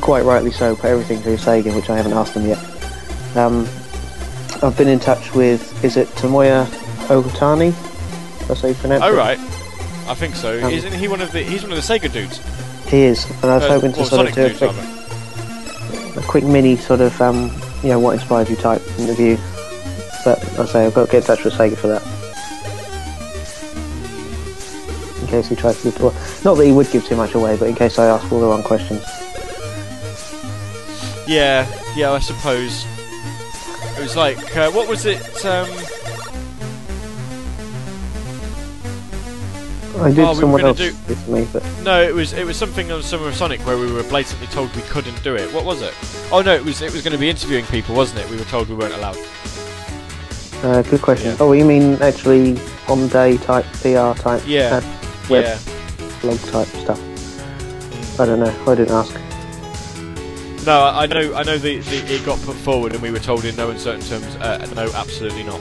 Speaker 4: quite rightly so, put everything through Sega, which I haven't asked them yet. Um, I've been in touch with, is it Tomoya Ohtani? That's how you pronounce
Speaker 1: Oh
Speaker 4: it.
Speaker 1: right. I think so.
Speaker 4: Um,
Speaker 1: Isn't he one of the? He's one of the Sega dudes.
Speaker 4: He is, and I was
Speaker 1: Uh,
Speaker 4: hoping to sort of do a quick, a quick mini sort of, um, you know, what inspired you type interview. But I say I've got to get in touch with Sega for that. In case he tries to give, well, not that he would give too much away, but in case I ask all the wrong questions.
Speaker 1: Yeah, yeah, I suppose. It was like, uh, what was it? Um,
Speaker 4: I did
Speaker 1: Oh,
Speaker 4: someone
Speaker 1: gonna
Speaker 4: else
Speaker 1: do-
Speaker 4: did me, but
Speaker 1: no, it was it was something on Summer of Sonic where we were blatantly told we couldn't do it. What was it? Oh no, it was it was going to be interviewing people, wasn't it? We were told we weren't allowed.
Speaker 4: uh, good question.
Speaker 1: Yeah.
Speaker 4: Oh, you mean actually on day type PR type?
Speaker 1: Yeah,
Speaker 4: uh, web
Speaker 1: yeah.
Speaker 4: blog type stuff. I don't know. I didn't ask.
Speaker 1: No, I I know, I know. The, the it got put forward, and we were told in no uncertain terms, uh, no, absolutely not.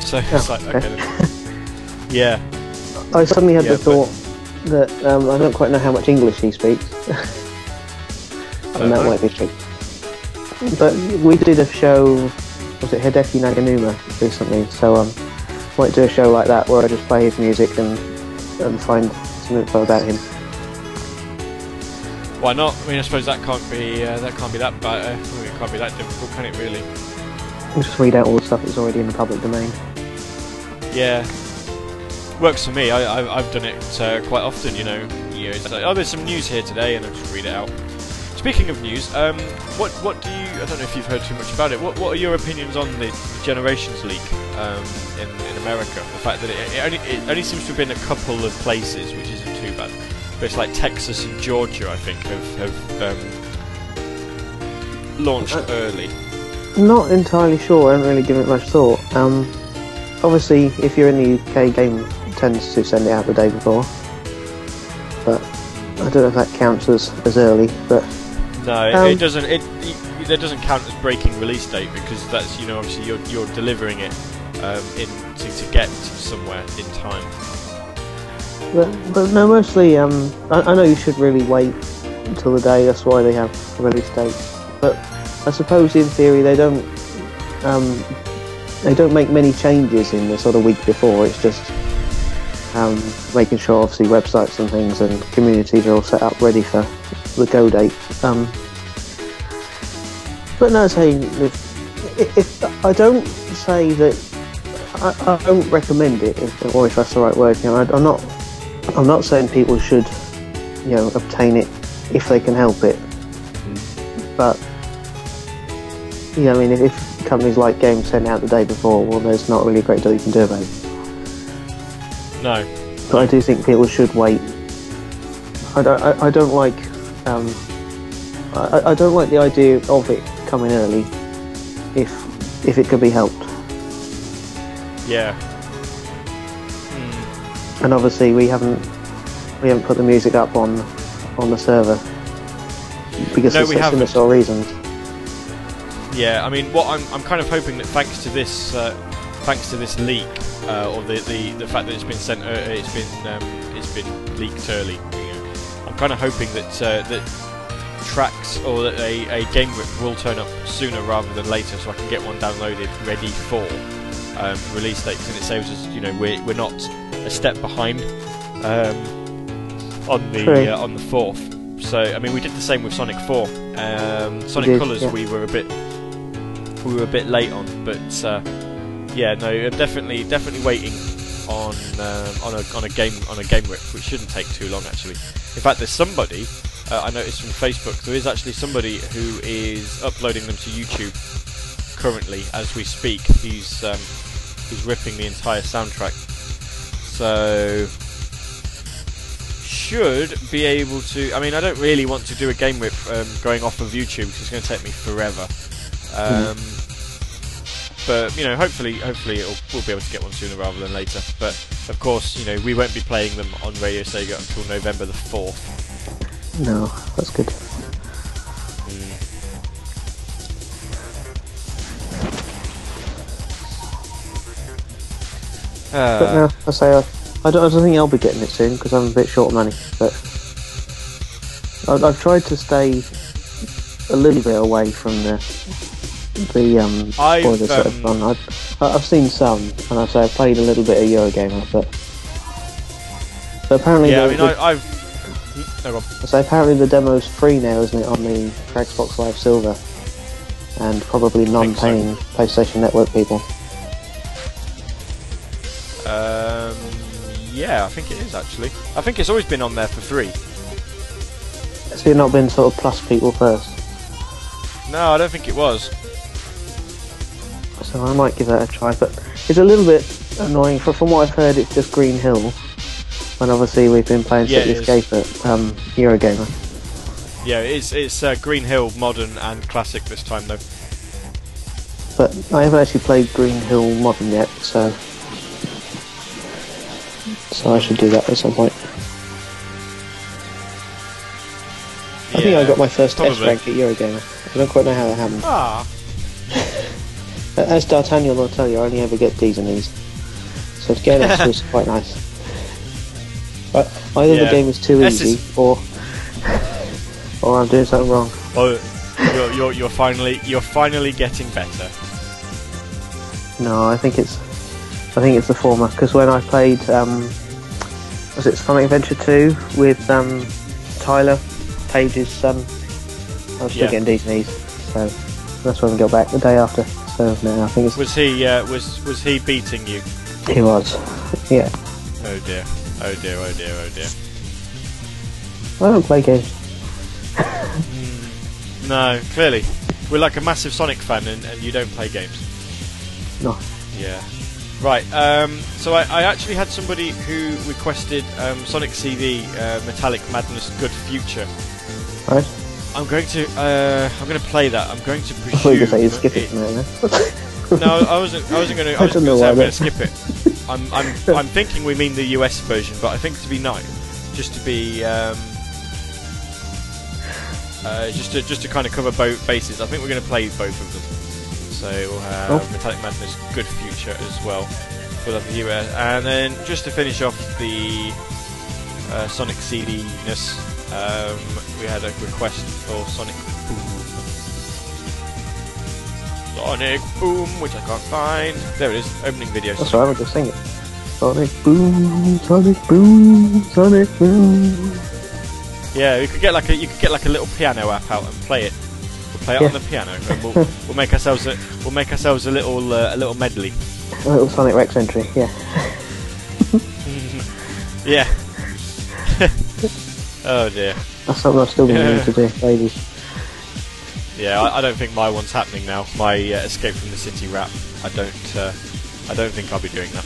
Speaker 1: So it's
Speaker 4: Oh,
Speaker 1: like,
Speaker 4: okay.
Speaker 1: okay. [laughs] yeah,
Speaker 4: I suddenly had
Speaker 1: Yeah,
Speaker 4: the
Speaker 1: but-
Speaker 4: thought that um, I don't quite know how much English he speaks, [laughs] and that
Speaker 1: Uh-huh.
Speaker 4: might be true. But we did a show, was it Hideki Naganuma recently? So um, might do a show like that where I just play his music and and find some info about him.
Speaker 1: Why not? I mean, I suppose that can't be uh, that can't be that bad. Uh, I mean, it can't be that difficult, can it? Really?
Speaker 4: And just read out all the stuff that's already in the public domain.
Speaker 1: Yeah, works for me. I, I I've done it uh, quite often. You know, you know, like, oh, there's some news here today, and I just read it out. Speaking of news, um, what what do you? I don't know if you've heard too much about it. What what are your opinions on the Generations leak um, in in America? The fact that it, it only it only seems to have been a couple of places, which isn't too bad. But it's like Texas and Georgia, I think, have have um, launched
Speaker 4: Uh,
Speaker 1: early.
Speaker 4: Not entirely sure. I haven't really given it much thought. Um, obviously, if you're in the UK, game tends to send it out the day before. But I don't know if that counts as, as early. But
Speaker 1: No, it,
Speaker 4: Um,
Speaker 1: it doesn't. It, it that doesn't count as breaking release date because that's you know obviously you're you're delivering it um, in to, to get somewhere in time.
Speaker 4: But, but no, mostly. Um, I, I know you should really wait until the day. That's why they have release dates. But I suppose in theory they don't. Um, they don't make many changes in the sort of week before. It's just um, making sure, obviously, websites and things and communities are all set up ready for the go date. Um, but no, saying if, if I don't say that I, I don't recommend it, if, or if that's the right word, you know, I, I'm not. I'm not saying people should, you know, obtain it if they can help it. But you know, I mean, if, if companies like Games send out the day before, well, there's not really a great deal you can do about it.
Speaker 1: No,
Speaker 4: But I do think people should wait. I don't. I, I don't like. Um, I, I don't like the idea of it coming early, if if it could be helped.
Speaker 1: yeah,
Speaker 4: And obviously, we haven't we haven't put the music up on on the server because
Speaker 1: No,
Speaker 4: of
Speaker 1: we
Speaker 4: such
Speaker 1: haven't.
Speaker 4: sinister reasons.
Speaker 1: yeah. I mean, what I'm I'm kind of hoping that thanks to this uh, thanks to this leak uh, or the, the the fact that it's been sent, uh, it's been um, it's been leaked early. You know, I'm kind of hoping that uh, that tracks or that a, a game rip will turn up sooner rather than later, so I can get one downloaded ready for um, release dates, and it saves us. You know, we're we're not a step behind um, on the uh, on the fourth. So I mean, we did the same with Sonic Four. Um, Sonic
Speaker 4: did,
Speaker 1: Colors,
Speaker 4: yeah.
Speaker 1: we were a bit we were a bit late on, but uh, yeah, no, I'm definitely definitely waiting on um, on a on a game on a game rip, which shouldn't take too long actually. In fact, there's somebody uh, I noticed from Facebook. There is actually somebody who is uploading them to YouTube currently as we speak. He's um, he's ripping the entire soundtrack, so should be able to. I mean, I don't really want to do a game rip um, going off of YouTube because it's going to take me forever. Um, But you know, hopefully, hopefully it'll, we'll be able to get one sooner rather than later. But of course, you know, we won't be playing them on Radio Sega until November the fourth.
Speaker 4: No, that's good. But
Speaker 1: Uh,
Speaker 4: no, I say I, I, don't, I don't think I'll be getting it soon because I'm a bit short of money. But I, I've tried to stay a little bit away from the the um,
Speaker 1: I've,
Speaker 4: spoilers that have
Speaker 1: um,
Speaker 4: gone. I've, I- I've seen some, and I say I've played a little bit of Eurogamer, but but apparently
Speaker 1: yeah, I
Speaker 4: the,
Speaker 1: mean,
Speaker 4: the-
Speaker 1: I, I've. No, go on.
Speaker 4: Apparently the demo's free now, isn't it, on the Xbox Live Silver, and probably non-paying PlayStation Network people.
Speaker 1: Um, yeah, I think it is actually. I think it's always been on there for free.
Speaker 4: So you've not been sort of plus people first.
Speaker 1: No, I don't think it was.
Speaker 4: So I might give that a try. But it's a little bit annoying. For, from what I've heard, it's just Green Hill. When obviously we've been playing
Speaker 1: Yeah,
Speaker 4: City
Speaker 1: it.
Speaker 4: Escape at um, Eurogamer.
Speaker 1: Yeah, it's it's uh, Green Hill modern and classic this time though.
Speaker 4: But I haven't actually played Green Hill Modern yet, so so I should do that at some point. I think I got my first S
Speaker 1: probably.
Speaker 4: rank at Eurogamer. I don't quite know how that happened.
Speaker 1: Ah, [laughs]
Speaker 4: Uh, As D'Artagnan will tell you, I only ever get D's and E's. So to get S [laughs] was quite nice. But either
Speaker 1: Yeah.
Speaker 4: the game is too
Speaker 1: S
Speaker 4: easy,
Speaker 1: is-
Speaker 4: or [laughs] or I'm doing something wrong.
Speaker 1: oh, you're, you're you're finally you're finally getting better.
Speaker 4: No, I think it's I think it's the former because when I played um, was it Sonic Adventure 2 with um, Tyler Page's son, I was still
Speaker 1: Yeah.
Speaker 4: getting D's knees, so that's when we got back the day after. So no, I think it's
Speaker 1: Was he uh, was was he beating you?
Speaker 4: he was. [laughs] Yeah,
Speaker 1: Oh dear. Oh dear. Oh dear. Oh dear.
Speaker 4: I don't play games.
Speaker 1: No, clearly, we're like a massive Sonic fan, and, and you don't play games.
Speaker 4: No,
Speaker 1: Yeah. Right. Um, so I, I actually had somebody who requested um, Sonic CD uh, Metallic Madness Good Future.
Speaker 4: right?
Speaker 1: I'm going to uh, I'm going to play that. I'm going to [laughs]
Speaker 4: I thought you were going to say skip it then. [laughs]
Speaker 1: No, I wasn't. I wasn't going to.
Speaker 4: I
Speaker 1: was going to say I'm going to skip it. I'm I'm [laughs] I'm thinking we mean the US version, but I think to be nice, just to be um, uh, just to just to kind of cover both bases. I think we're going to play both of them. So we'll have
Speaker 4: Oh.
Speaker 1: Metallic Madness Good Future as well. We'll the US, and then just to finish off the uh, Sonic CD-ness, um, we had a request for Sonic Boom. Sonic Boom, which I can't find. There it is, opening video.
Speaker 4: That's right, I'll just sing it. Sonic boom, Sonic boom, Sonic boom.
Speaker 1: Yeah, you could get like a you could get like a little piano app out and play it. Play it on the piano, and we'll, we'll make ourselves a we'll make ourselves a little uh, a little medley.
Speaker 4: A little Sonic Rex entry, yeah. [laughs]
Speaker 1: Yeah. [laughs] oh dear.
Speaker 4: That's something I've still been meaning to do, [laughs] baby.
Speaker 1: Yeah, I, I don't think my one's happening now. My uh, Escape from the City rap. I don't. Uh, I don't think I'll be doing that.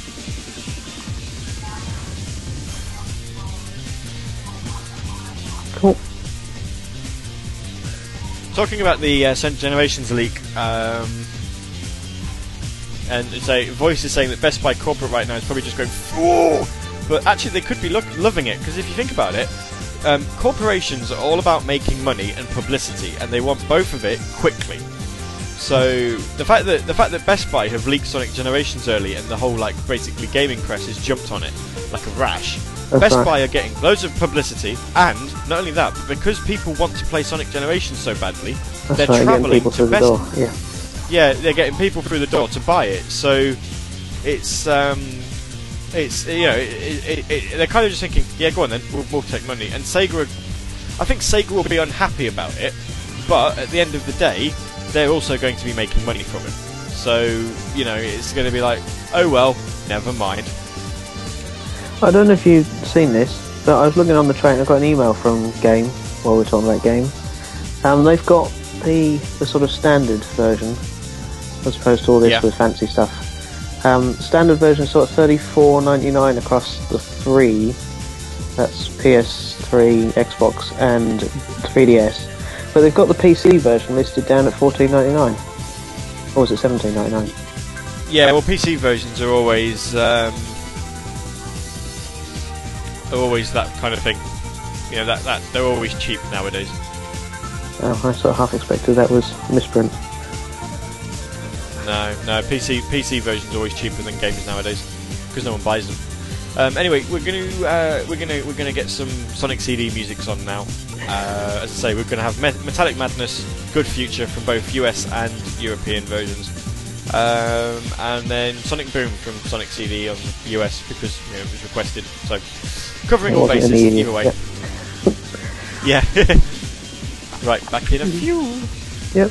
Speaker 4: Cool.
Speaker 1: Talking about the uh, Generations leak, um, and say Voice is saying that Best Buy corporate right now is probably just going, "Whoa!" but actually they could be look, loving it because if you think about it, um, corporations are all about making money and publicity, and they want both of it quickly. So the fact that the fact that Best Buy have leaked Sonic Generations early, and the whole like basically gaming press has jumped on it like a rash.
Speaker 4: That's
Speaker 1: Best
Speaker 4: right.
Speaker 1: Buy are getting loads of publicity, and not only that, but because people want to play Sonic Generations so badly,
Speaker 4: That's
Speaker 1: they're
Speaker 4: right,
Speaker 1: travelling to
Speaker 4: through the
Speaker 1: Best
Speaker 4: door, yeah.
Speaker 1: yeah, they're getting people through the door to buy it. So it's um, it's you know, it, it, it, they're kind of just thinking, yeah, go on then, we'll, we'll take money. And Sega, are- I think Sega will be unhappy about it, but at the end of the day, they're also going to be making money from it. So you know, it's going to be like, oh well, never mind.
Speaker 4: I don't know if you've seen this, but I was looking on the train. I got an email from Game while we are talking about Game. Um, they've got the the sort of standard version, as opposed to all this
Speaker 1: Yeah.
Speaker 4: with fancy stuff. Um, standard version sort of thirty four ninety nine across the three. That's PS3, Xbox, and 3DS. But they've got the PC version listed down at fourteen ninety nine. Or was it seventeen ninety nine?
Speaker 1: Yeah, well, PC versions are always um, are always that kind of thing. You know, that that they're always cheap nowadays.
Speaker 4: Oh, I sort of half expected that was misprint.
Speaker 1: No, no. PC PC versions are always cheaper than games nowadays because no one buys them. Um, anyway, we're gonna uh, we're gonna we're gonna get some Sonic CD musics on now. Uh, as I say, we're gonna have Met- Metallic Madness, Good Future from both US and European versions, um, and then Sonic Boom from Sonic CD on US because you know, it was requested. So covering all bases either way. Yeah. [laughs] [laughs] right, back in a few.
Speaker 4: Yep.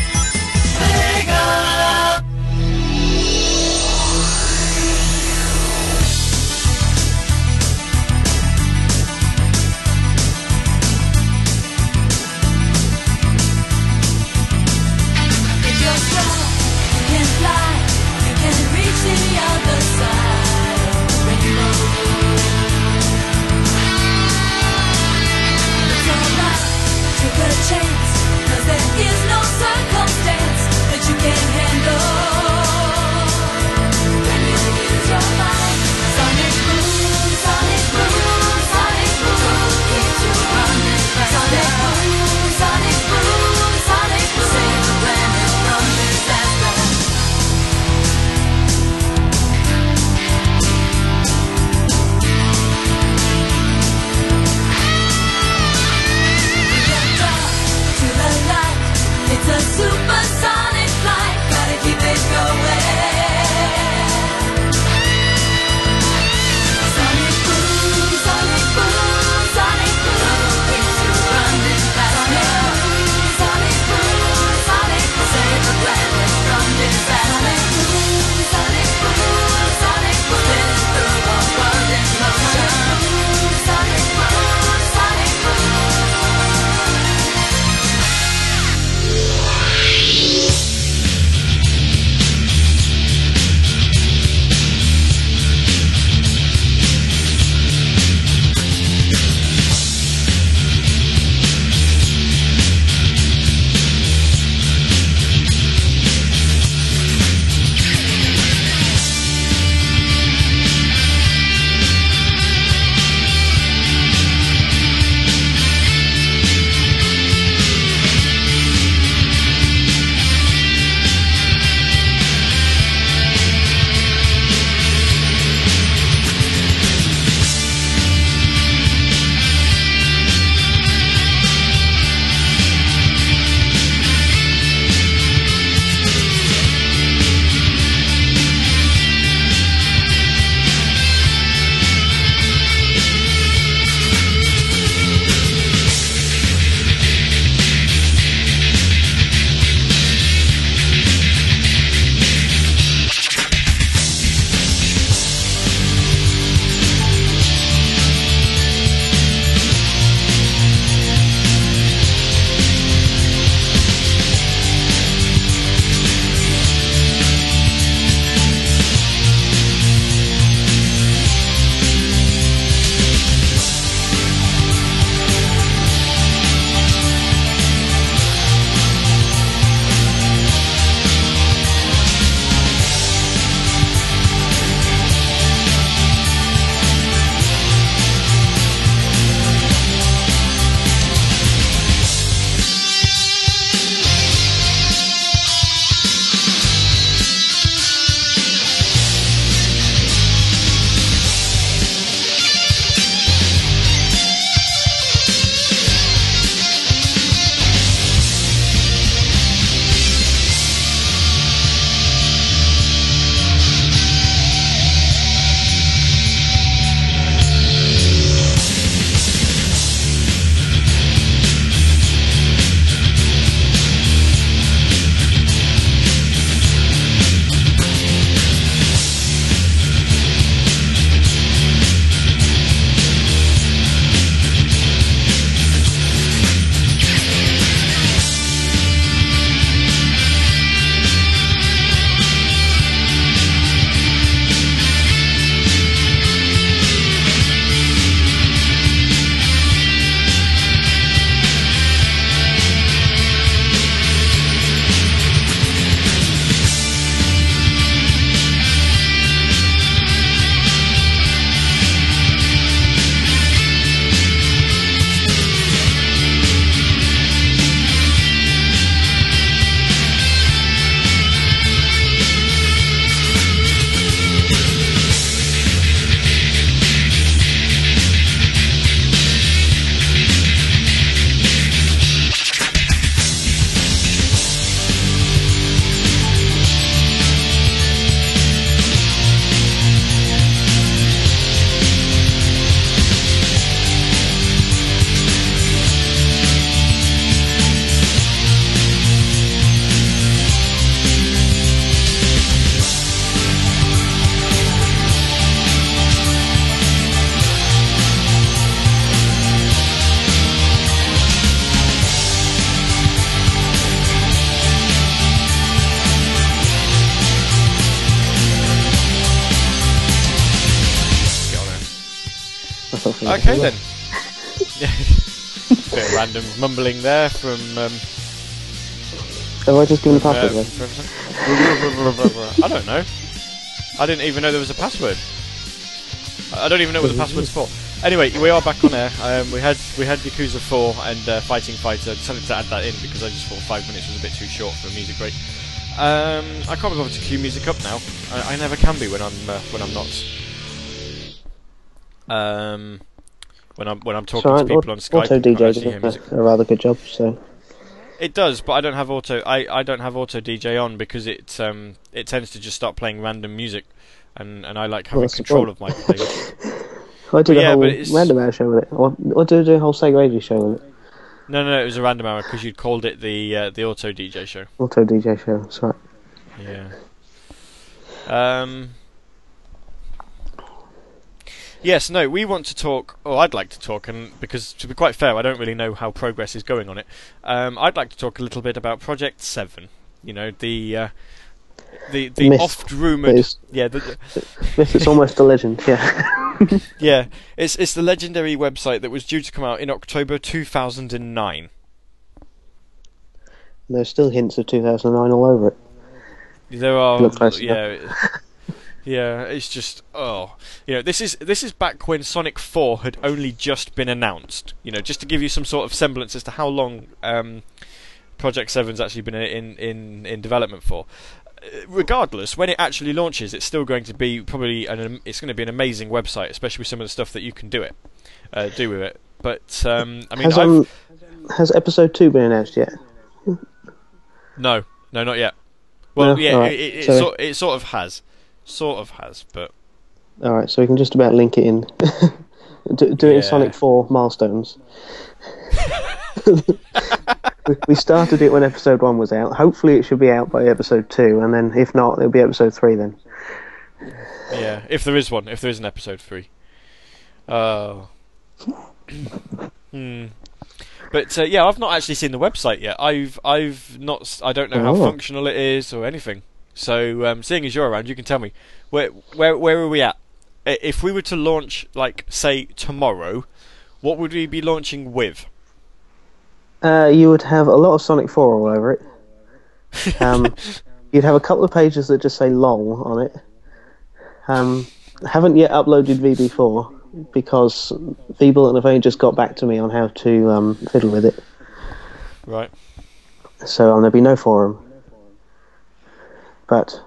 Speaker 2: can handle.
Speaker 1: Random mumbling there from. Um,
Speaker 4: Have I just given the
Speaker 1: uh,
Speaker 4: password?
Speaker 1: from- [laughs] I don't know. I didn't even know there was a password. I I don't even know what the password's for. Anyway, we are back on air. Um, we had we had Yakuza 4 and uh, Fighting Fighter. Decided to add that in because I just thought five minutes was a bit too short for a music break. Um, I can't be bothered to cue music up now. I, I never can be when I'm uh, when I'm not. Um, when I'm when I'm talking
Speaker 4: So,
Speaker 1: to people on Skype,
Speaker 4: Auto DJ does a, a rather good job. So
Speaker 1: It does, but I don't have auto. I, I don't have auto DJ on because it um it tends to just start playing random music, and, and I like having
Speaker 4: the
Speaker 1: control of my playlist. [laughs]
Speaker 4: I did
Speaker 1: Yeah,
Speaker 4: a whole
Speaker 1: but it's-
Speaker 4: random hour show with it, or, or did I do a whole Sega Radio show with it?
Speaker 1: no, no, no, it was a random hour because you'd called it the uh, the auto DJ show.
Speaker 4: Auto DJ show. That's right.
Speaker 1: Yeah. Um. Yes, no, we want to talk, or I'd like to talk, and because to be quite fair, I don't really know how progress is going on it. Um, I'd like to talk a little bit about Project Seven. You know, the uh, the the oft rumored, yeah, the, the-
Speaker 4: it's almost a legend. Yeah. [laughs]
Speaker 1: yeah, it's it's the legendary website that was due to come out in October 2009.
Speaker 4: There's still hints of 2009 all over it.
Speaker 1: There are,
Speaker 4: Look
Speaker 1: yeah, yeah. It's just, oh, you know, this is this is back when Sonic Four had only just been announced. You know, just to give you some sort of semblance as to how long um, Project Seven's actually been in in in development for. Uh, Regardless, when it actually launches, it's still going to be probably an it's going to be an amazing website, especially with some of the stuff that you can do it, uh, do with it. But um, I mean,
Speaker 4: has
Speaker 1: I've,
Speaker 4: um, has episode two been announced yet?
Speaker 1: no, no, not yet. Well,
Speaker 4: No?
Speaker 1: yeah,
Speaker 4: Alright,
Speaker 1: it, it, it, sort, it sort of has, sort of has, but
Speaker 4: All right, so we can just about link it in. [laughs] do, do it in Sonic 4 milestones. [laughs] We- started it when episode one was out. Hopefully, it should be out by episode two, and then if not, it'll be episode three then.
Speaker 1: Yeah, if there is one, if there is an episode three. Oh. hmm. But uh, yeah, I've not actually seen the website yet. I've I've not. I don't know how
Speaker 4: Oh.
Speaker 1: functional it is or anything. So, um, seeing as you're around, you can tell me where where where are we at? If we were to launch, like say tomorrow, what would we be launching with?
Speaker 4: Uh, you would have a lot of Sonic 4 all over it. [laughs] Um, you'd have a couple of pages that just say LOL on it. Um, haven't yet uploaded VB4 because VBullet have only just got back to me on how to um, fiddle with it.
Speaker 1: Right.
Speaker 4: so um, there'll be no forum. But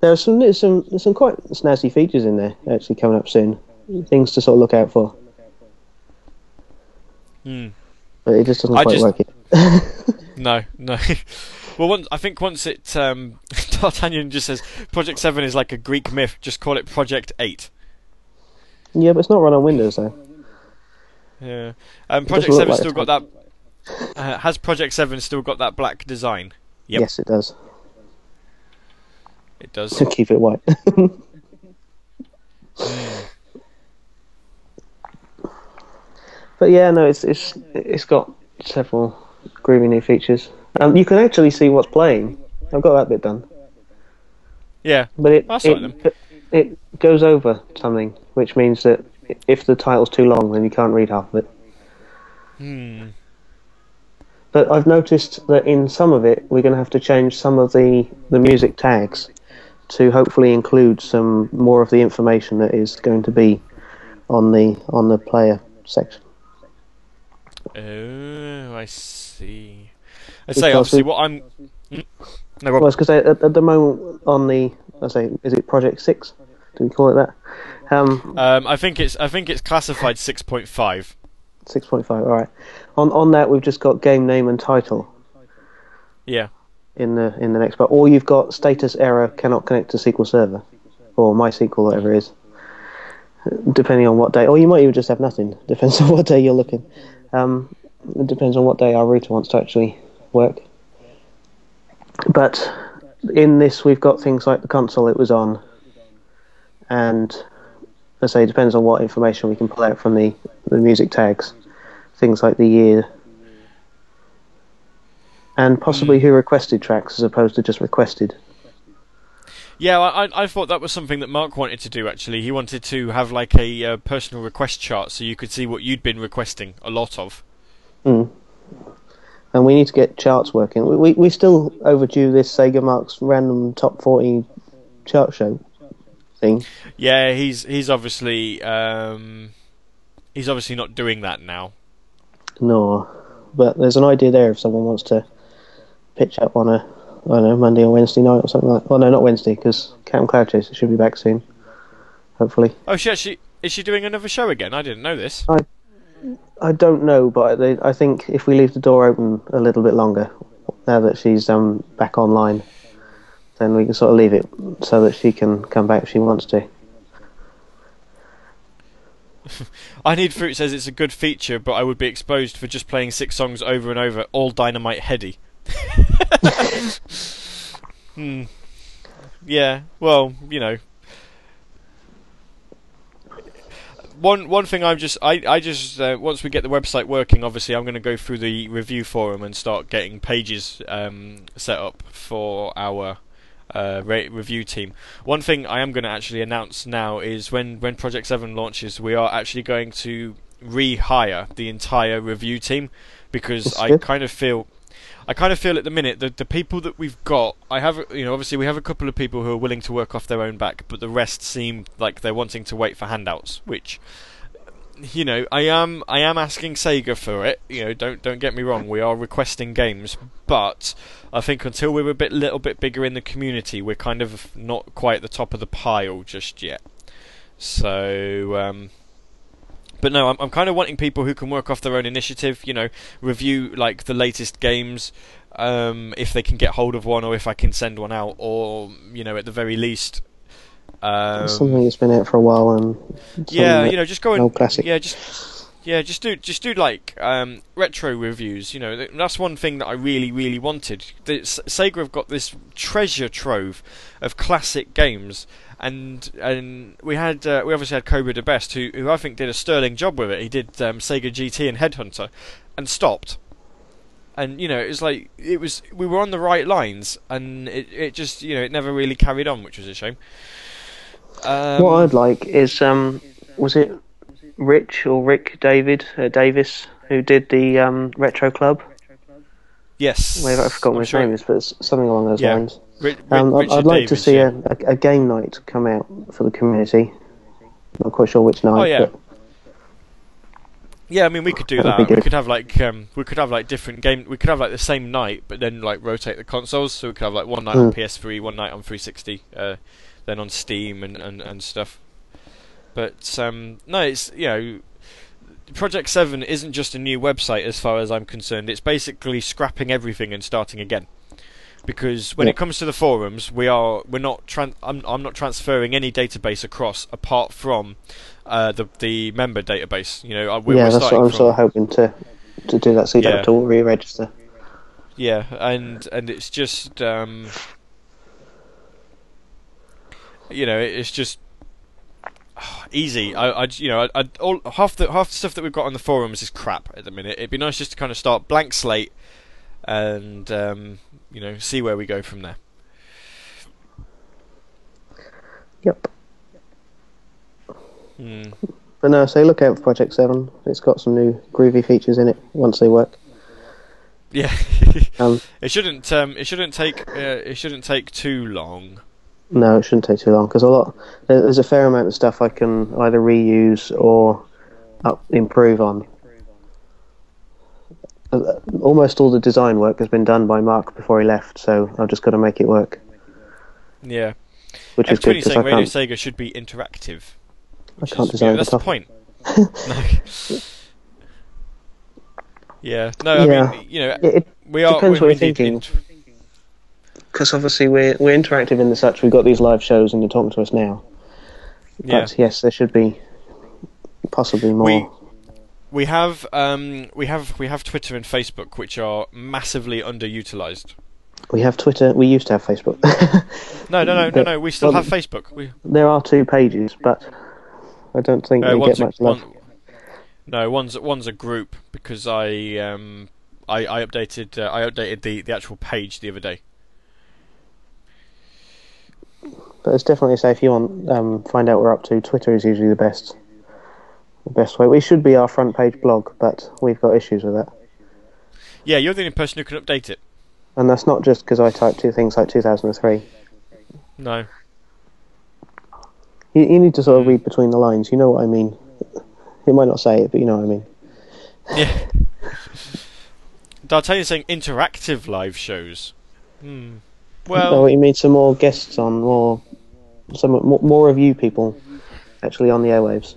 Speaker 4: there are some there's some there's some quite snazzy features in there actually coming up soon. Things to sort of look out for,
Speaker 1: Hmm.
Speaker 4: but it just doesn't
Speaker 1: I
Speaker 4: quite
Speaker 1: just-
Speaker 4: work yet. [laughs]
Speaker 1: No, no. [laughs] well, once, I think once it um, [laughs] D'Artagnan just says Project Seven is like a Greek myth. Just call it Project Eight.
Speaker 4: Yeah, but it's not run on Windows though.
Speaker 1: Yeah. Um, Project Seven
Speaker 4: like
Speaker 1: still got that. Uh, has Project Seven still got that black design? Yep.
Speaker 4: Yes, it does
Speaker 1: It does.
Speaker 4: to keep it white. [laughs] but yeah, no, it's it's it's got several groovy new features. Um, you can actually see what's playing. I've got that bit done.
Speaker 1: Yeah.
Speaker 4: But it
Speaker 1: That's all right
Speaker 4: it, it goes over something, which means that if the title's too long, then you can't read half of it.
Speaker 1: Hmm.
Speaker 4: But I've noticed that in some of it, we're going to have to change some of the, the music tags to hopefully include some more of the information that is going to be on the on the player section.
Speaker 1: Oh, I see. I say
Speaker 4: Because
Speaker 1: obviously
Speaker 4: we-
Speaker 1: what I'm. Hmm? No,
Speaker 4: Well, it's because at, at the moment on the I say, is it Project Six? Do we call it that? Um,
Speaker 1: Um, I think it's I think it's classified six point five.
Speaker 4: six point five. All right. On on that, we've just got game name and title.
Speaker 1: Yeah.
Speaker 4: In the in the next part, or you've got status error cannot connect to SQL Server or MySQL, whatever it is, depending on what day. Or you might even just have nothing. [laughs] Depends on what day you're looking. Um, it depends on what day our router wants to actually work. But in this, we've got things like the console it was on, and I say, it depends on what information we can pull out from the the music tags. Things like the year, and possibly who requested tracks as opposed to just requested.
Speaker 1: Yeah, I, I I thought that was something that Mark wanted to do. Actually, he wanted to have like a uh, personal request chart, so you could see what you'd been requesting a lot of.
Speaker 4: Mm. And we need to get charts working. We we, we still overdue this Sega Marks random top forty chart show thing.
Speaker 1: Yeah, he's he's obviously um, he's obviously not doing that now.
Speaker 4: No, but there's an idea there if someone wants to pitch up on a I don't know Monday or Wednesday night or something like. Well, no, not Wednesday because Cam Cloud Chaser should be back soon. Hopefully,
Speaker 1: Oh, she actually is she doing another show again? I didn't know this.
Speaker 4: I I don't know, but they, I think if we leave the door open a little bit longer, now that she's um back online, then we can sort of leave it so that she can come back if she wants to. [laughs]
Speaker 1: I Need Fruit says it's a good feature, but I would be exposed for just playing six songs over and over, all dynamite heady. Hmm. Yeah. Well, you know. One one thing I'm just I I just uh, once we get the website working, obviously I'm going to go through the review forum and start getting pages um, set up for our uh, re- review team. One thing I am going to actually announce now is when when Project Seven launches, we are actually going to rehire the entire review team because
Speaker 4: That's
Speaker 1: I
Speaker 4: good.
Speaker 1: kind of feel. I kind of feel at the minute that the people that we've got, I have, you know, obviously we have a couple of people who are willing to work off their own back, but the rest seem like they're wanting to wait for handouts, which, you know, I am, I am asking Sega for it. You know, don't don't get me wrong, we are requesting games, but I think until we're a bit, little bit bigger in the community, we're kind of not quite at the top of the pile just yet. So, um, but no, I'm, I'm kind of wanting people who can work off their own initiative. You know, review like the latest games, um, if they can get hold of one, or if I can send one out, or you know, at the very least. Um,
Speaker 4: something that's been out for a while and
Speaker 1: yeah, you know, just go
Speaker 4: an
Speaker 1: and
Speaker 4: classic.
Speaker 1: yeah, just yeah, just do just do like um, retro reviews. You know, that's one thing that I really really wanted. The, Sega have got this treasure trove of classic games, and and we had uh, we obviously had Cobra the Best, who who I think did a sterling job with it. He did um, Sega GT and Headhunter, and stopped. And you know, it was like it was we were on the right lines, and it it just you know it never really carried on, which was a shame. Um,
Speaker 4: what I'd like is um, was it Rich or Rick David uh, Davis who did the um, retro club?
Speaker 1: yes,
Speaker 4: Well, I've forgotten what his
Speaker 1: sure-
Speaker 4: name is, but it's something along those
Speaker 1: Yeah.
Speaker 4: lines. Um, I'd, I'd like to see
Speaker 1: yeah.
Speaker 4: a, a, game night come out for the community. Not quite sure which night.
Speaker 1: Oh, yeah. Yeah, I mean we could do
Speaker 4: That.
Speaker 1: We could have like um, we could have like different game. We could have like the same night, but then like rotate the consoles. So we could have like one night on
Speaker 4: Mm.
Speaker 1: PS3, one night on 360, uh, then on Steam and, and, and stuff. But um, no, it's you know, Project Seven isn't just a new website as far as I'm concerned. It's basically scrapping everything and starting again. Because when
Speaker 4: Yeah.
Speaker 1: it comes to the forums, we are we're not tran- I'm I'm not transferring any database across apart from uh, the the member database. You know, we're,
Speaker 4: yeah, that's what I'm
Speaker 1: from,
Speaker 4: sort of hoping to to do that. So you don't
Speaker 1: Yeah.
Speaker 4: have to re-register.
Speaker 1: Yeah, and and it's just um, you know it's just [sighs] easy. I, I you know I, I all half the half the stuff that we've got on the forums is crap at the minute. It'd be nice just to kind of start blank slate and um, you know see where we go from there.
Speaker 4: Yep.
Speaker 1: Hmm.
Speaker 4: But no, so look out for Project Seven. It's got some new groovy features in it once they work.
Speaker 1: Yeah, [laughs]
Speaker 4: Um, [laughs]
Speaker 1: it shouldn't um, it shouldn't take uh, it shouldn't take too long.
Speaker 4: no, it shouldn't take too long because a lot there's a fair amount of stuff I can either reuse or up, improve on. Uh, Almost all the design work has been done by Mark before he left, so I've just got to make it work,
Speaker 1: Yeah,
Speaker 4: which is good
Speaker 1: F20
Speaker 4: because I
Speaker 1: saying Radio. Sega should be interactive.
Speaker 4: I can't
Speaker 1: is-
Speaker 4: design
Speaker 1: yeah, that's
Speaker 4: the
Speaker 1: the point. no. [laughs] [laughs] Yeah, no, I
Speaker 4: Yeah.
Speaker 1: mean, you know,
Speaker 4: It,
Speaker 1: we are.
Speaker 4: depends what you're thinking. because obviously we're we're interactive in the such we've got these live shows and you're talking to us now.
Speaker 1: yeah,
Speaker 4: yes, there should be possibly more.
Speaker 1: we we have um we have we have Twitter and Facebook, which are massively underutilized.
Speaker 4: We have Twitter. We used to have Facebook.
Speaker 1: No, no, no, no,
Speaker 4: But-
Speaker 1: no. We still have Facebook. We
Speaker 4: there are two pages, but I don't think
Speaker 1: uh, one's
Speaker 4: get
Speaker 1: a,
Speaker 4: much love.
Speaker 1: one, no one's one's a group because I um I, I updated uh, I updated the the actual page the other day.
Speaker 4: but it's definitely say if you want um, find out what we're up to. Twitter is usually the best, best way. We should be our front page blog, but we've got issues with that,
Speaker 1: Yeah, you're the only person who can update it.
Speaker 4: and that's not just because I type two things like 2003.
Speaker 1: No.
Speaker 4: You, you need to sort of read between the lines. You know what I mean. He might not say it, but you know what I mean.
Speaker 1: Yeah. D'Artagnan's saying interactive live shows. Hmm.
Speaker 4: Oh,
Speaker 1: Well,
Speaker 4: you mean some more guests on, more some more, more of you people actually on the airwaves.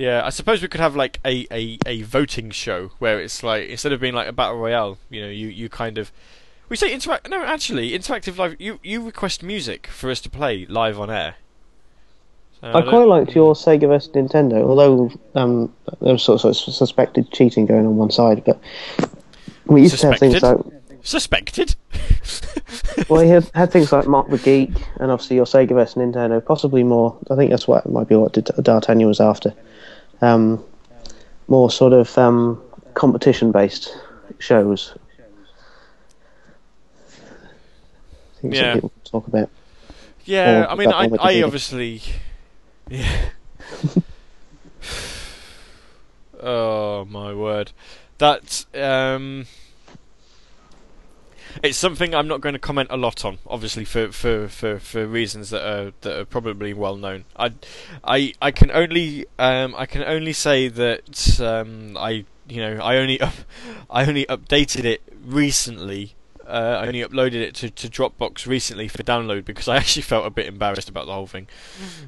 Speaker 1: Yeah, I suppose we could have like a, a, a voting show where it's like instead of being like a battle royale, you know, you, you kind of we say interact. No, actually, interactive live. You you request music for us to play live on air. So
Speaker 4: I
Speaker 1: don't-
Speaker 4: quite liked your Sega vs Nintendo, although um, there was sort of, sort of suspected cheating going on one side. But we used to have things like
Speaker 1: Suspected. suspected. [laughs]
Speaker 4: well, you had, had things like Mock the Geek, and obviously your Sega vs Nintendo. Possibly more. I think that's what might be what D'Artagnan was after. Um, more sort of um, competition-based shows. Things
Speaker 1: Yeah.
Speaker 4: people talk about.
Speaker 1: Yeah, I mean, I, I obviously, yeah. [laughs] oh my word, that um, it's something I'm not going to comment a lot on. Obviously, for, for, for, for reasons that are that are probably well known. I, I, I can only um, I can only say that um, I you know I only up, [laughs] I only updated it recently uh, I only uploaded it to, to Dropbox recently for download because I [laughs] actually felt a bit embarrassed about the whole thing.